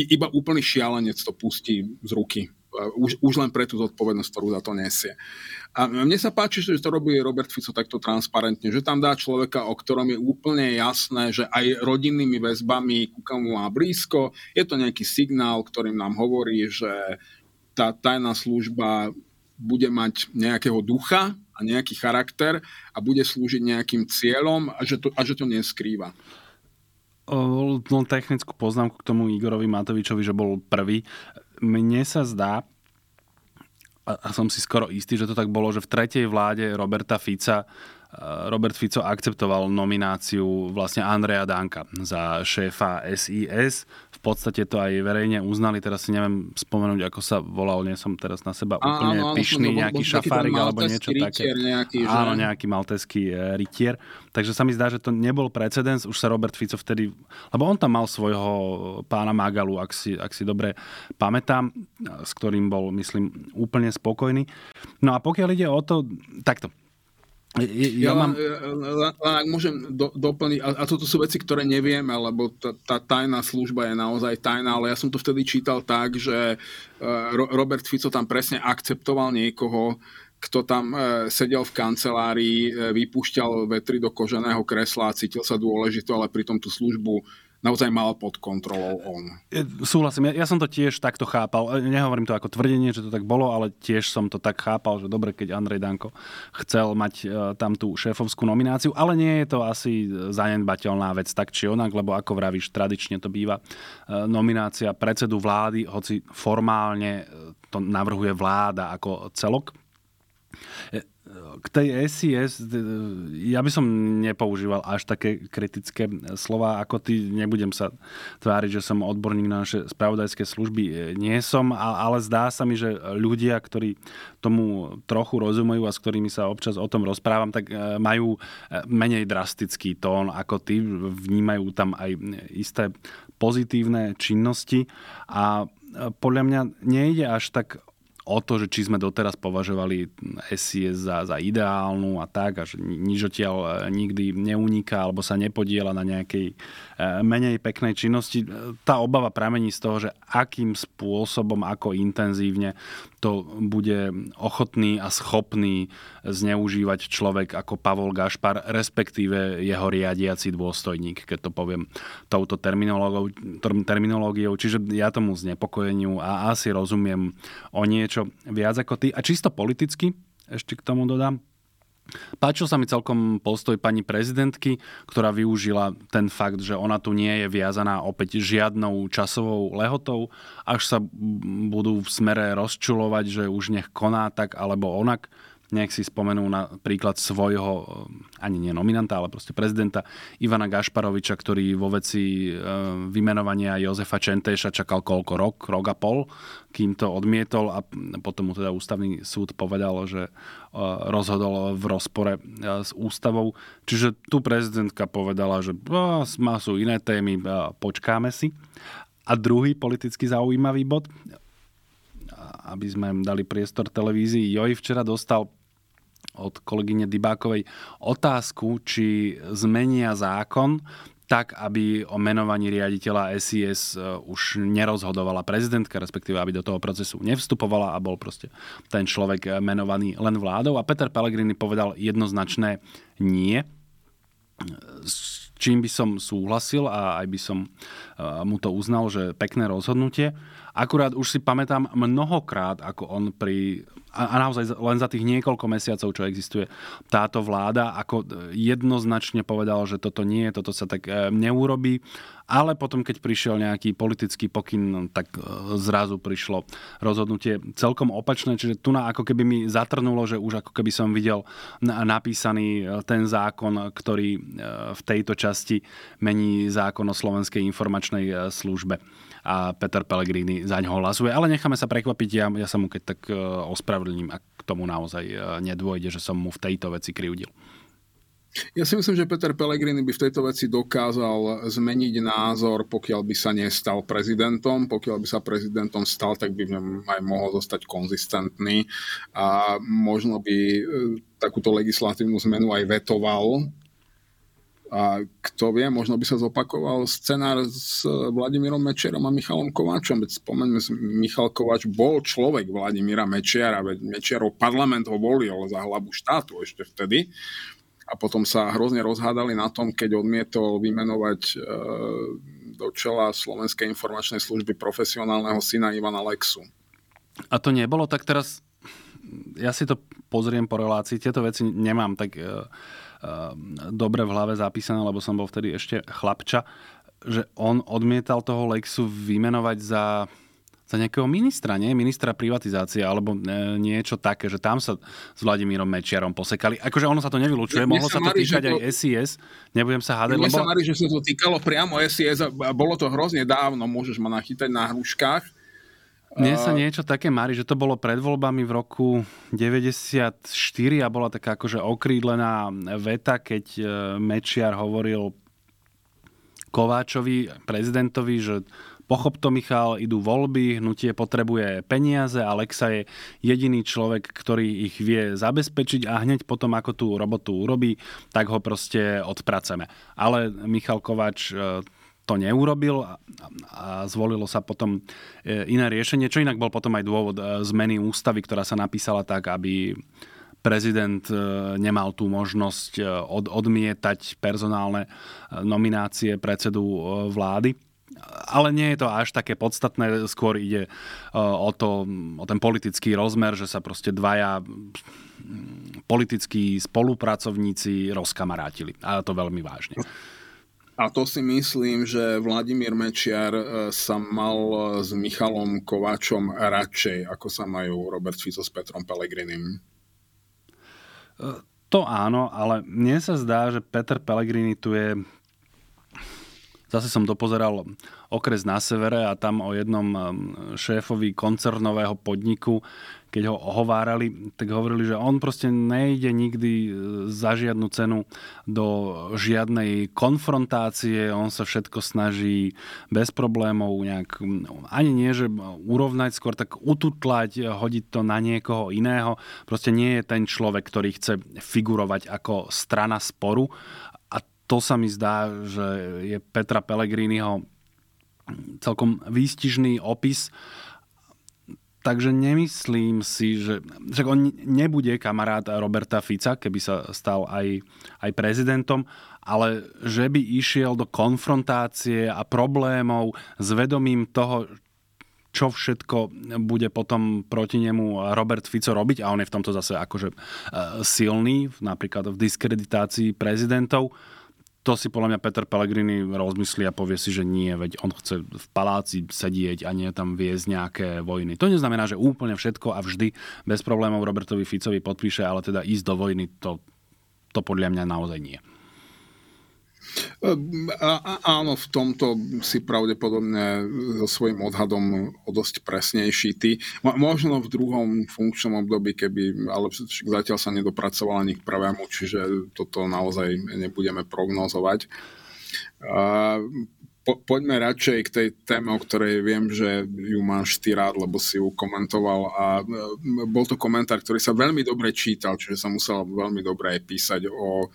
Iba úplný šialenec to pustí z ruky už, už len pre tú zodpovednosť, ktorú za to nesie. A mne sa páči, že to robí Robert Fico takto transparentne, že tam dá človeka, o ktorom je úplne jasné, že aj rodinnými väzbami ku komu má blízko. Je to nejaký signál, ktorým nám hovorí, že tá tajná služba bude mať nejakého ducha a nejaký charakter a bude slúžiť nejakým cieľom a že to, a že to neskrýva len technickú poznámku k tomu Igorovi Matovičovi, že bol prvý mne sa zdá, a som si skoro istý, že to tak bolo, že v tretej vláde Roberta Fica Robert Fico akceptoval nomináciu vlastne Andreja Danka za šéfa SIS. V podstate to aj verejne uznali, teraz si neviem spomenúť, ako sa volal, nie som teraz na seba úplne áno, pyšný, áno, nejaký šafárik alebo niečo také. Nejaký, že? Áno, nejaký malteský e, rytier. Takže sa mi zdá, že to nebol precedens, už sa Robert Fico vtedy, lebo on tam mal svojho pána Magalu, ak si, ak si dobre pamätám, s ktorým bol, myslím, úplne spokojný. No a pokiaľ ide o to, takto, ja, ja mám... Ak môžem do, doplniť, a, a toto sú veci, ktoré nevieme, lebo tá, tá tajná služba je naozaj tajná, ale ja som to vtedy čítal tak, že e, Robert Fico tam presne akceptoval niekoho, kto tam e, sedel v kancelárii, e, vypúšťal vetry do koženého kresla a cítil sa dôležito, ale pritom tú službu naozaj mal pod kontrolou on. Súhlasím, ja, ja som to tiež takto chápal. E, nehovorím to ako tvrdenie, že to tak bolo, ale tiež som to tak chápal, že dobre, keď Andrej Danko chcel mať uh, tam tú šéfovskú nomináciu, ale nie je to asi zanedbateľná vec tak či onak, lebo ako vravíš, tradične to býva uh, nominácia predsedu vlády, hoci formálne to navrhuje vláda ako celok k tej SIS, ja by som nepoužíval až také kritické slova ako ty. Nebudem sa tváriť, že som odborník na naše spravodajské služby. Nie som, ale zdá sa mi, že ľudia, ktorí tomu trochu rozumejú a s ktorými sa občas o tom rozprávam, tak e, majú e, menej drastický tón ako ty. Vnímajú tam aj isté pozitívne činnosti a e, podľa mňa nejde až tak o to, že či sme doteraz považovali SIS za, za ideálnu a tak, a že nič odtiaľ e, nikdy neuniká alebo sa nepodiela na nejakej e, menej peknej činnosti. Tá obava pramení z toho, že akým spôsobom, ako intenzívne to bude ochotný a schopný zneužívať človek ako Pavol Gašpar, respektíve jeho riadiaci dôstojník, keď to poviem touto terminológiou. Čiže ja tomu znepokojeniu a asi rozumiem o niečo viac ako ty. A čisto politicky, ešte k tomu dodám, Páčil sa mi celkom postoj pani prezidentky, ktorá využila ten fakt, že ona tu nie je viazaná opäť žiadnou časovou lehotou, až sa budú v smere rozčulovať, že už nech koná tak alebo onak nech si spomenú na príklad svojho, eh, ani nie nominanta, ale proste prezidenta Ivana Gašparoviča, ktorý vo veci eh, vymenovania Jozefa Čentéša čakal koľko rok, rok a pol, kým to odmietol a potom mu teda ústavný súd povedal, že eh, rozhodol v rozpore s ústavou. Čiže tu prezidentka povedala, že má sú iné témy, počkáme si. A druhý politicky zaujímavý bod, aby sme dali priestor televízii. Joj včera dostal od kolegyne Dybákovej otázku, či zmenia zákon tak, aby o menovaní riaditeľa SIS e, už nerozhodovala prezidentka, respektíve aby do toho procesu nevstupovala a bol proste ten človek menovaný len vládou. A Peter Pellegrini povedal jednoznačné nie, s čím by som súhlasil a aj by som e, mu to uznal, že pekné rozhodnutie. Akurát už si pamätám mnohokrát, ako on pri... A, naozaj len za tých niekoľko mesiacov, čo existuje táto vláda, ako jednoznačne povedal, že toto nie, toto sa tak e, neurobí. Ale potom, keď prišiel nejaký politický pokyn, tak e, zrazu prišlo rozhodnutie celkom opačné. Čiže tu na ako keby mi zatrnulo, že už ako keby som videl napísaný e, ten zákon, ktorý v tejto časti mení zákon o Slovenskej informačnej službe a Peter Pellegrini za ňoho hlasuje. Ale necháme sa prekvapiť, ja, ja sa mu keď tak e, ospravedlním, ak k tomu naozaj e, nedôjde, že som mu v tejto veci kryudil. Ja si myslím, že Peter Pellegrini by v tejto veci dokázal zmeniť názor, pokiaľ by sa nestal prezidentom. Pokiaľ by sa prezidentom stal, tak by aj mohol zostať konzistentný a možno by e, takúto legislatívnu zmenu aj vetoval a kto vie, možno by sa zopakoval scenár s Vladimírom Mečerom a Michalom Kováčom. Veď spomeňme, Michal Kováč bol človek Vladimíra Mečiara, veď Mečiarov parlament ho volil za hlavu štátu ešte vtedy. A potom sa hrozne rozhádali na tom, keď odmietol vymenovať e, do čela Slovenskej informačnej služby profesionálneho syna Ivana Lexu. A to nebolo tak teraz, ja si to pozriem po relácii, tieto veci nemám tak... Ehm, dobre v hlave zapísané, lebo som bol vtedy ešte chlapča, že on odmietal toho Lexu vymenovať za za nejakého ministra, nie? Ministra privatizácie alebo e, niečo také, že tam sa s Vladimírom Mečiarom posekali. Akože ono sa to nevylučuje, ja, mohlo sa to týkať to... aj SIS, nebudem sa hádať. Mne lebo... sa marí, že sa to týkalo priamo SIS a bolo to hrozne dávno, môžeš ma nachytať na hruškách mne sa niečo také mári, že to bolo pred voľbami v roku 94 a bola taká akože okrídlená veta, keď e, Mečiar hovoril Kováčovi, prezidentovi, že pochop to Michal, idú voľby, hnutie potrebuje peniaze, Alexa je jediný človek, ktorý ich vie zabezpečiť a hneď potom, ako tú robotu urobí, tak ho proste odpraceme. Ale Michal Kováč e, to neurobil a, zvolilo sa potom e, iné riešenie, čo inak bol potom aj dôvod e, zmeny ústavy, ktorá sa napísala tak, aby prezident nemal tú možnosť od, odmietať personálne nominácie predsedu vlády ale nie je to až také podstatné, skôr ide o, to, o ten politický rozmer, že sa proste dvaja politickí spolupracovníci rozkamarátili. A to veľmi vážne. A to si myslím, že Vladimír Mečiar e, sa mal e, s Michalom Kováčom radšej, ako sa majú Robert Fico s Petrom Pelegrinim. E, to áno, ale mne sa zdá, že Peter Pellegrini tu je Zase som dopozeral okres na severe a tam o jednom šéfovi koncernového podniku keď ho ohovárali, tak hovorili, že on proste nejde nikdy e, za žiadnu cenu do žiadnej konfrontácie, on sa všetko snaží bez problémov nejak, ani nie, že urovnať, skôr tak ututlať, hodiť to na niekoho iného. Proste nie je ten človek, ktorý chce figurovať ako strana sporu. A to sa mi zdá, že je Petra Pellegriniho celkom výstižný opis Takže nemyslím si, že, že on nebude kamarát Roberta Fica, keby sa stal aj, aj prezidentom, ale že by išiel do konfrontácie a problémov s vedomím toho, čo všetko bude potom proti nemu Robert Fico robiť a on je v tomto zase akože eh, silný, napríklad v diskreditácii prezidentov to si podľa mňa Peter Pellegrini rozmyslí a povie si, že nie, veď on chce v paláci sedieť a nie tam viesť nejaké vojny. To neznamená, že úplne všetko a vždy bez problémov Robertovi Ficovi podpíše, ale teda ísť do vojny, to, to podľa mňa naozaj nie. A, áno, v tomto si pravdepodobne so svojím odhadom o dosť presnejší ty. Možno v druhom funkčnom období, keby, ale zatiaľ sa nedopracoval ani k prvému, čiže toto naozaj nebudeme prognozovať po, poďme radšej k tej téme, o ktorej viem, že ju máš ty rád, lebo si ju komentoval a e, bol to komentár, ktorý sa veľmi dobre čítal, čiže sa musel veľmi dobre aj písať o e,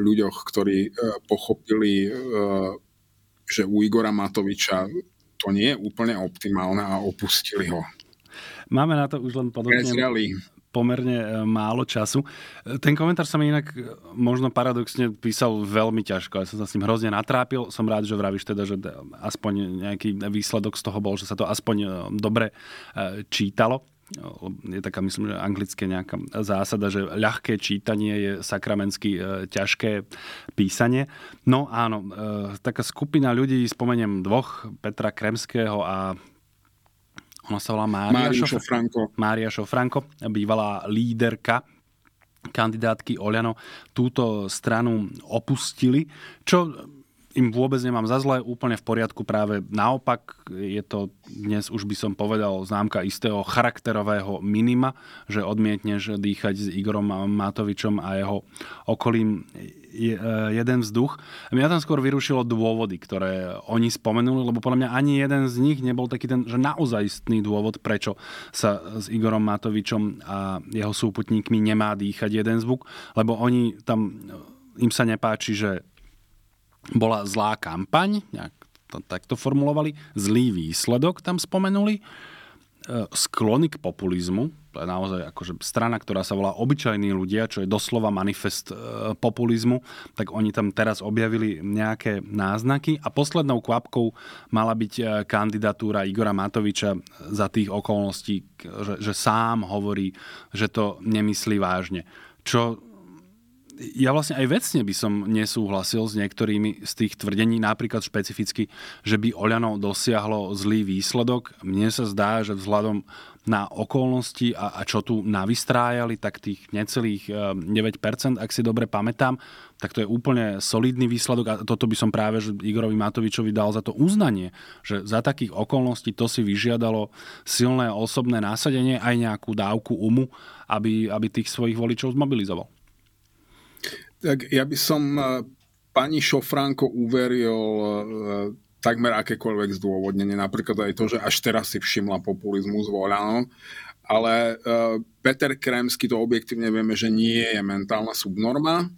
ľuďoch, ktorí e, pochopili, že u Igora Matoviča to nie je úplne optimálne a opustili ho. Máme na to už len podobne pomerne e, málo času. E, ten komentár sa mi inak e, možno paradoxne písal veľmi ťažko. Ja som sa s ním hrozne natrápil. Som rád, že vravíš teda, že aspoň nejaký výsledok z toho bol, že sa to aspoň dobre čítalo je taká, myslím, že anglické nejaká zásada, že ľahké čítanie je sakramensky ťažké písanie. No áno, taká skupina ľudí, spomeniem dvoch, Petra Kremského a ona sa volá Mária, Mária Šofranko. Mária Šofranko, bývalá líderka kandidátky Oľano túto stranu opustili, čo im vôbec nemám za zle, úplne v poriadku práve naopak. Je to dnes už by som povedal známka istého charakterového minima, že odmietneš dýchať s Igorom Matovičom a jeho okolím jeden vzduch. Mňa tam skôr vyrušilo dôvody, ktoré oni spomenuli, lebo podľa mňa ani jeden z nich nebol taký ten, že naozajstný dôvod, prečo sa s Igorom Matovičom a jeho súputníkmi nemá dýchať jeden zvuk, lebo oni tam im sa nepáči, že bola zlá kampaň, nejak to, tak to formulovali, zlý výsledok tam spomenuli, e, sklony k populizmu, to je naozaj akože strana, ktorá sa volá Obyčajní ľudia, čo je doslova manifest e, populizmu, tak oni tam teraz objavili nejaké náznaky. A poslednou kvapkou mala byť e, kandidatúra Igora Matoviča za tých okolností, že, že sám hovorí, že to nemyslí vážne. Čo ja vlastne aj vecne by som nesúhlasil s niektorými z tých tvrdení, napríklad špecificky, že by Oľano dosiahlo zlý výsledok. Mne sa zdá, že vzhľadom na okolnosti a, a čo tu navystrájali, tak tých necelých 9%, eh, ak si dobre pamätám, tak to je úplne solidný výsledok a toto by som práve že Igorovi Matovičovi dal za to uznanie, že za takých okolností to si vyžiadalo silné osobné násadenie aj nejakú dávku umu, aby, aby tých svojich voličov zmobilizoval. Tak ja by som e, pani Šofránko uveril e, takmer akékoľvek zdôvodnenie, napríklad aj to, že až teraz si všimla populizmus voľano, ale e, Peter Kremsky to objektívne vieme, že nie je mentálna subnorma,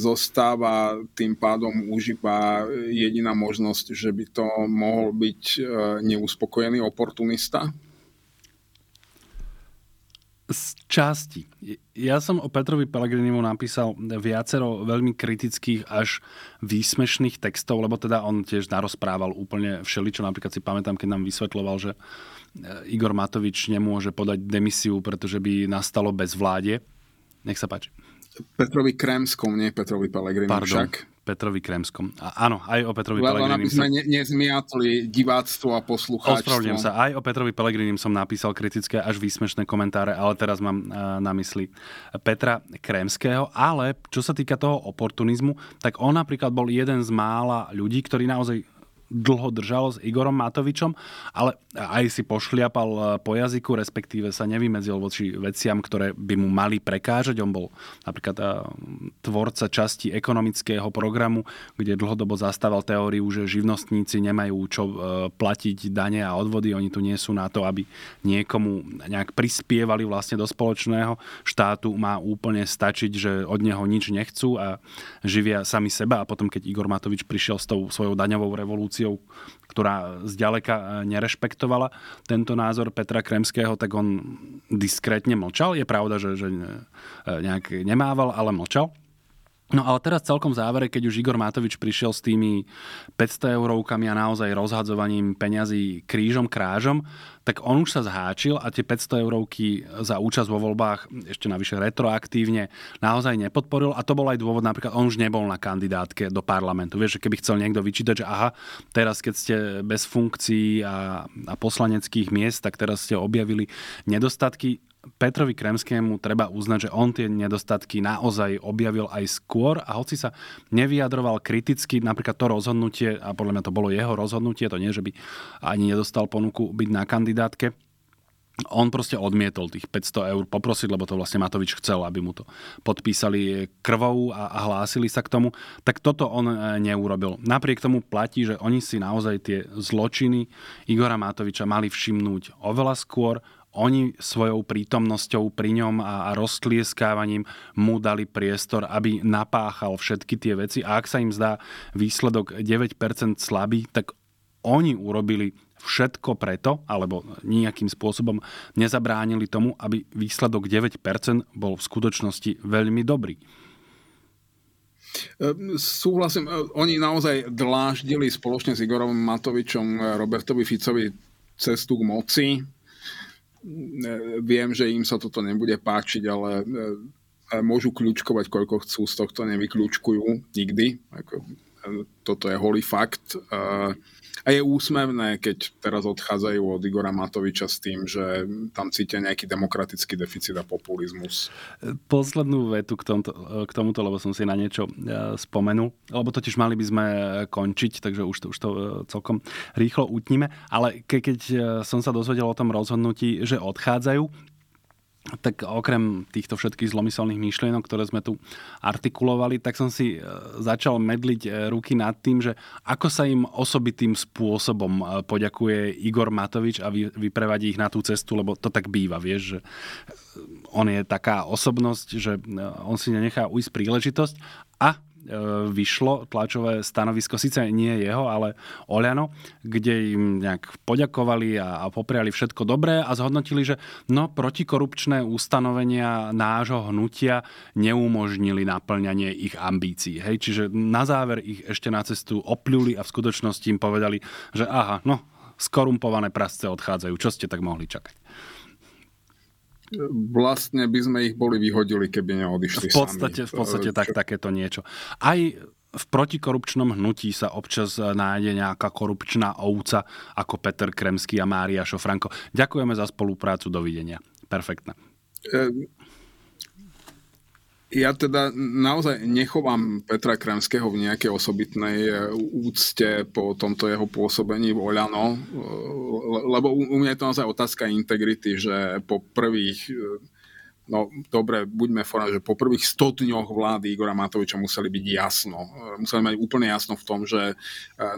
zostáva tým pádom už iba jediná možnosť, že by to mohol byť neuspokojený oportunista, Z časti. Ja som o Petrovi Pelegrinimu napísal viacero veľmi kritických až výsmešných textov, lebo teda on tiež narozprával úplne všeličo. Napríklad si pamätám, keď nám vysvetloval, že Igor Matovič nemôže podať demisiu, pretože by nastalo bezvládie. Nech sa páči. Petrovi Kremskom, nie Petrovi Pelegrini však. Petrovi Kremskom. A, áno, aj o Petrovi Lebo Pelegrinim. aby sme sa... ne, nezmiatli diváctvo a poslucháčstvo. Ospravedlňujem sa, aj o Petrovi Pelegrinim som napísal kritické až výsmešné komentáre, ale teraz mám na mysli Petra Kremského. Ale čo sa týka toho oportunizmu, tak on napríklad bol jeden z mála ľudí, ktorí naozaj dlho držal s Igorom Matovičom, ale aj si pošliapal eh, po jazyku, respektíve sa nevymedzil voči veciam, ktoré by mu mali prekážať. On bol napríklad eh, tvorca časti ekonomického programu, kde dlhodobo zastával teóriu, že živnostníci nemajú čo eh, platiť dane a odvody. Oni tu nie sú na to, aby niekomu nejak prispievali vlastne do spoločného štátu. Má úplne stačiť, že od neho nič nechcú a živia sami seba. A potom, keď Igor Matovič prišiel s tou svojou daňovou revolúciou, opozíciou, ktorá zďaleka e, nerešpektovala tento názor Petra Kremského, tak on diskrétne mlčal. Je pravda, že, že e, nejak nemával, ale mlčal. No ale teraz celkom v závere, keď už Igor Matovič prišiel s tými 500 eurovkami a naozaj rozhadzovaním peňazí krížom krážom, tak on už sa zháčil a tie 500 eurovky za účasť vo voľbách ešte navyše retroaktívne naozaj nepodporil a to bol aj dôvod, napríklad on už nebol na kandidátke do parlamentu. Vieš, že keby chcel niekto vyčítať, že aha, teraz keď ste bez funkcií a, a poslaneckých miest, tak teraz ste objavili nedostatky Petrovi Kremskému treba uznať, že on tie nedostatky naozaj objavil aj skôr a hoci sa nevyjadroval kriticky, napríklad to rozhodnutie, a podľa mňa to bolo jeho rozhodnutie, to nie, že by ani nedostal ponuku byť na kandidátke, on proste odmietol tých 500 eur poprosiť, lebo to vlastne Matovič chcel, aby mu to podpísali krvou a, a hlásili sa k tomu, tak toto on e, neurobil. Napriek tomu platí, že oni si naozaj tie zločiny Igora Matoviča mali všimnúť oveľa skôr, oni svojou prítomnosťou pri ňom a, a roztlieskávaním mu dali priestor, aby napáchal všetky tie veci a ak sa im zdá výsledok 9% slabý, tak oni urobili všetko preto, alebo nejakým spôsobom nezabránili tomu, aby výsledok 9% bol v skutočnosti veľmi dobrý. Ehm, súhlasím, e, oni naozaj dláždili spoločne s Igorom Matovičom e, Robertovi Ficovi cestu k moci Viem, že im sa toto nebude páčiť, ale e, môžu kľúčkovať, koľko chcú, z tohto nevykľúčkujú nikdy. E, toto je holý fakt. A je úsmevné, keď teraz odchádzajú od Igora Matoviča s tým, že tam cítia nejaký demokratický deficit a populizmus. Poslednú vetu k, tomto, k tomuto, lebo som si na niečo e, spomenul, lebo totiž mali by sme končiť, takže už to, už to e, celkom rýchlo utníme, ale ke, keď e, som sa dozvedel o tom rozhodnutí, že odchádzajú, tak okrem týchto všetkých zlomyselných myšlienok, ktoré sme tu artikulovali, tak som si e, začal medliť e, ruky nad tým, že ako sa im osobitým spôsobom e, poďakuje Igor Matovič a vyprevadí ich na tú cestu, lebo to tak býva, vieš, že on je taká osobnosť, že on si nenechá ujsť príležitosť a vyšlo tlačové stanovisko, síce nie jeho, ale Oľano, kde im nejak poďakovali a, a popriali všetko dobré a zhodnotili, že no protikorupčné ustanovenia nášho hnutia neumožnili naplňanie ich ambícií. Hej? Čiže na záver ich ešte na cestu opľuli a v skutočnosti im povedali, že aha, no skorumpované prasce odchádzajú. Čo ste tak mohli čakať? Vlastne by sme ich boli vyhodili, keby neodišli v podstate, sami. V podstate tak, takéto niečo. Aj v protikorupčnom hnutí sa občas nájde nejaká korupčná ovca ako Peter Kremský a Mária Šofranko. Ďakujeme za spoluprácu, dovidenia. Perfektné. E, ja teda naozaj nechovám Petra Kremského v nejakej osobitnej e, úcte po tomto jeho pôsobení v Oľano, e, lebo u mňa je to naozaj otázka integrity, že po prvých e, No dobre, buďme fora, že po prvých 100 dňoch vlády Igora Matoviča museli byť jasno. E, museli mať úplne jasno v tom, že e,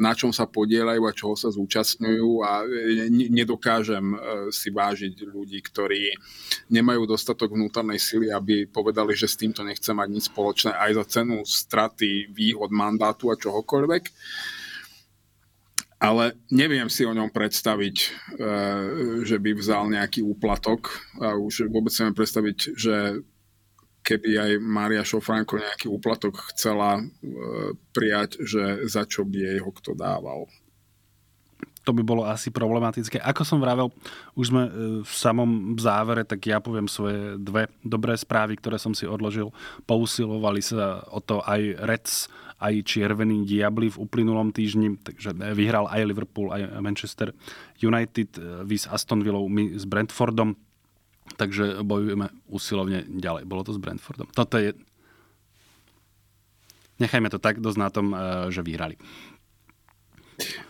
na čom sa podielajú a čoho sa zúčastňujú a e, nedokážem si vážiť ľudí, ktorí nemajú dostatok vnútornej sily, aby povedali, že s týmto nechce mať nič spoločné aj za cenu straty výhod mandátu a čohokoľvek. Ale neviem si o ňom predstaviť, e, že by vzal nejaký úplatok a už vôbec si predstaviť, že keby aj Mária Šofranko nejaký úplatok chcela e, prijať, že za čo by jej ho kto dával to by bolo asi problematické. Ako som vravel, už sme e, v samom závere, tak ja poviem svoje dve dobré správy, ktoré som si odložil. Pousilovali sa o to aj Reds, aj Čiervení diabli v uplynulom týždni, takže vyhral aj Liverpool, aj Manchester United, e, vy s Aston Villou, my s Brentfordom, takže bojujeme usilovne ďalej. Bolo to s Brentfordom. Toto je... Nechajme to tak, dosť na tom, e, že vyhrali.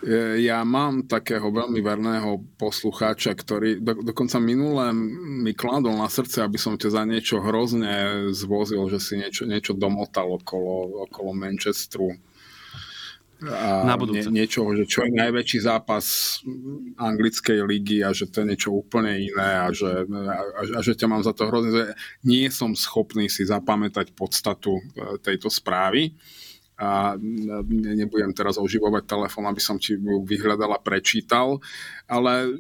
E, ja mám takého veľmi verného poslucháča, ktorý do, dokonca minule mi kladol na srdce, aby som ťa za niečo hrozne zvozil, že si niečo, niečo domotal okolo, okolo Manchesteru. A na budúce. Nie, niečo, že čo je najväčší zápas anglickej ligy a že to je niečo úplne iné a že, a, a že ťa mám za to hrozne, že nie som schopný si zapamätať podstatu e, tejto správy a nebudem teraz oživovať telefón, aby som ti ju vyhľadal a prečítal, ale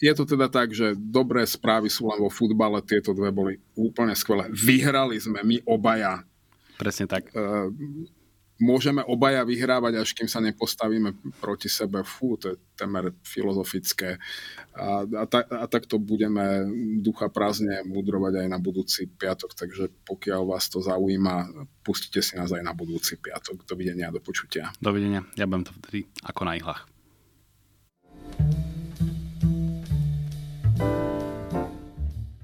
je to teda tak, že dobré správy sú len vo futbale, tieto dve boli úplne skvelé. Vyhrali sme my obaja. Presne tak. Uh, môžeme obaja vyhrávať, až kým sa nepostavíme proti sebe. Fú, to je temer filozofické. A, a, ta, a takto budeme ducha prázdne mudrovať aj na budúci piatok, takže pokiaľ vás to zaujíma, pustite si nás aj na budúci piatok. Dovidenia, do počutia. Dovidenia, ja budem to vtedy ako na ihlách.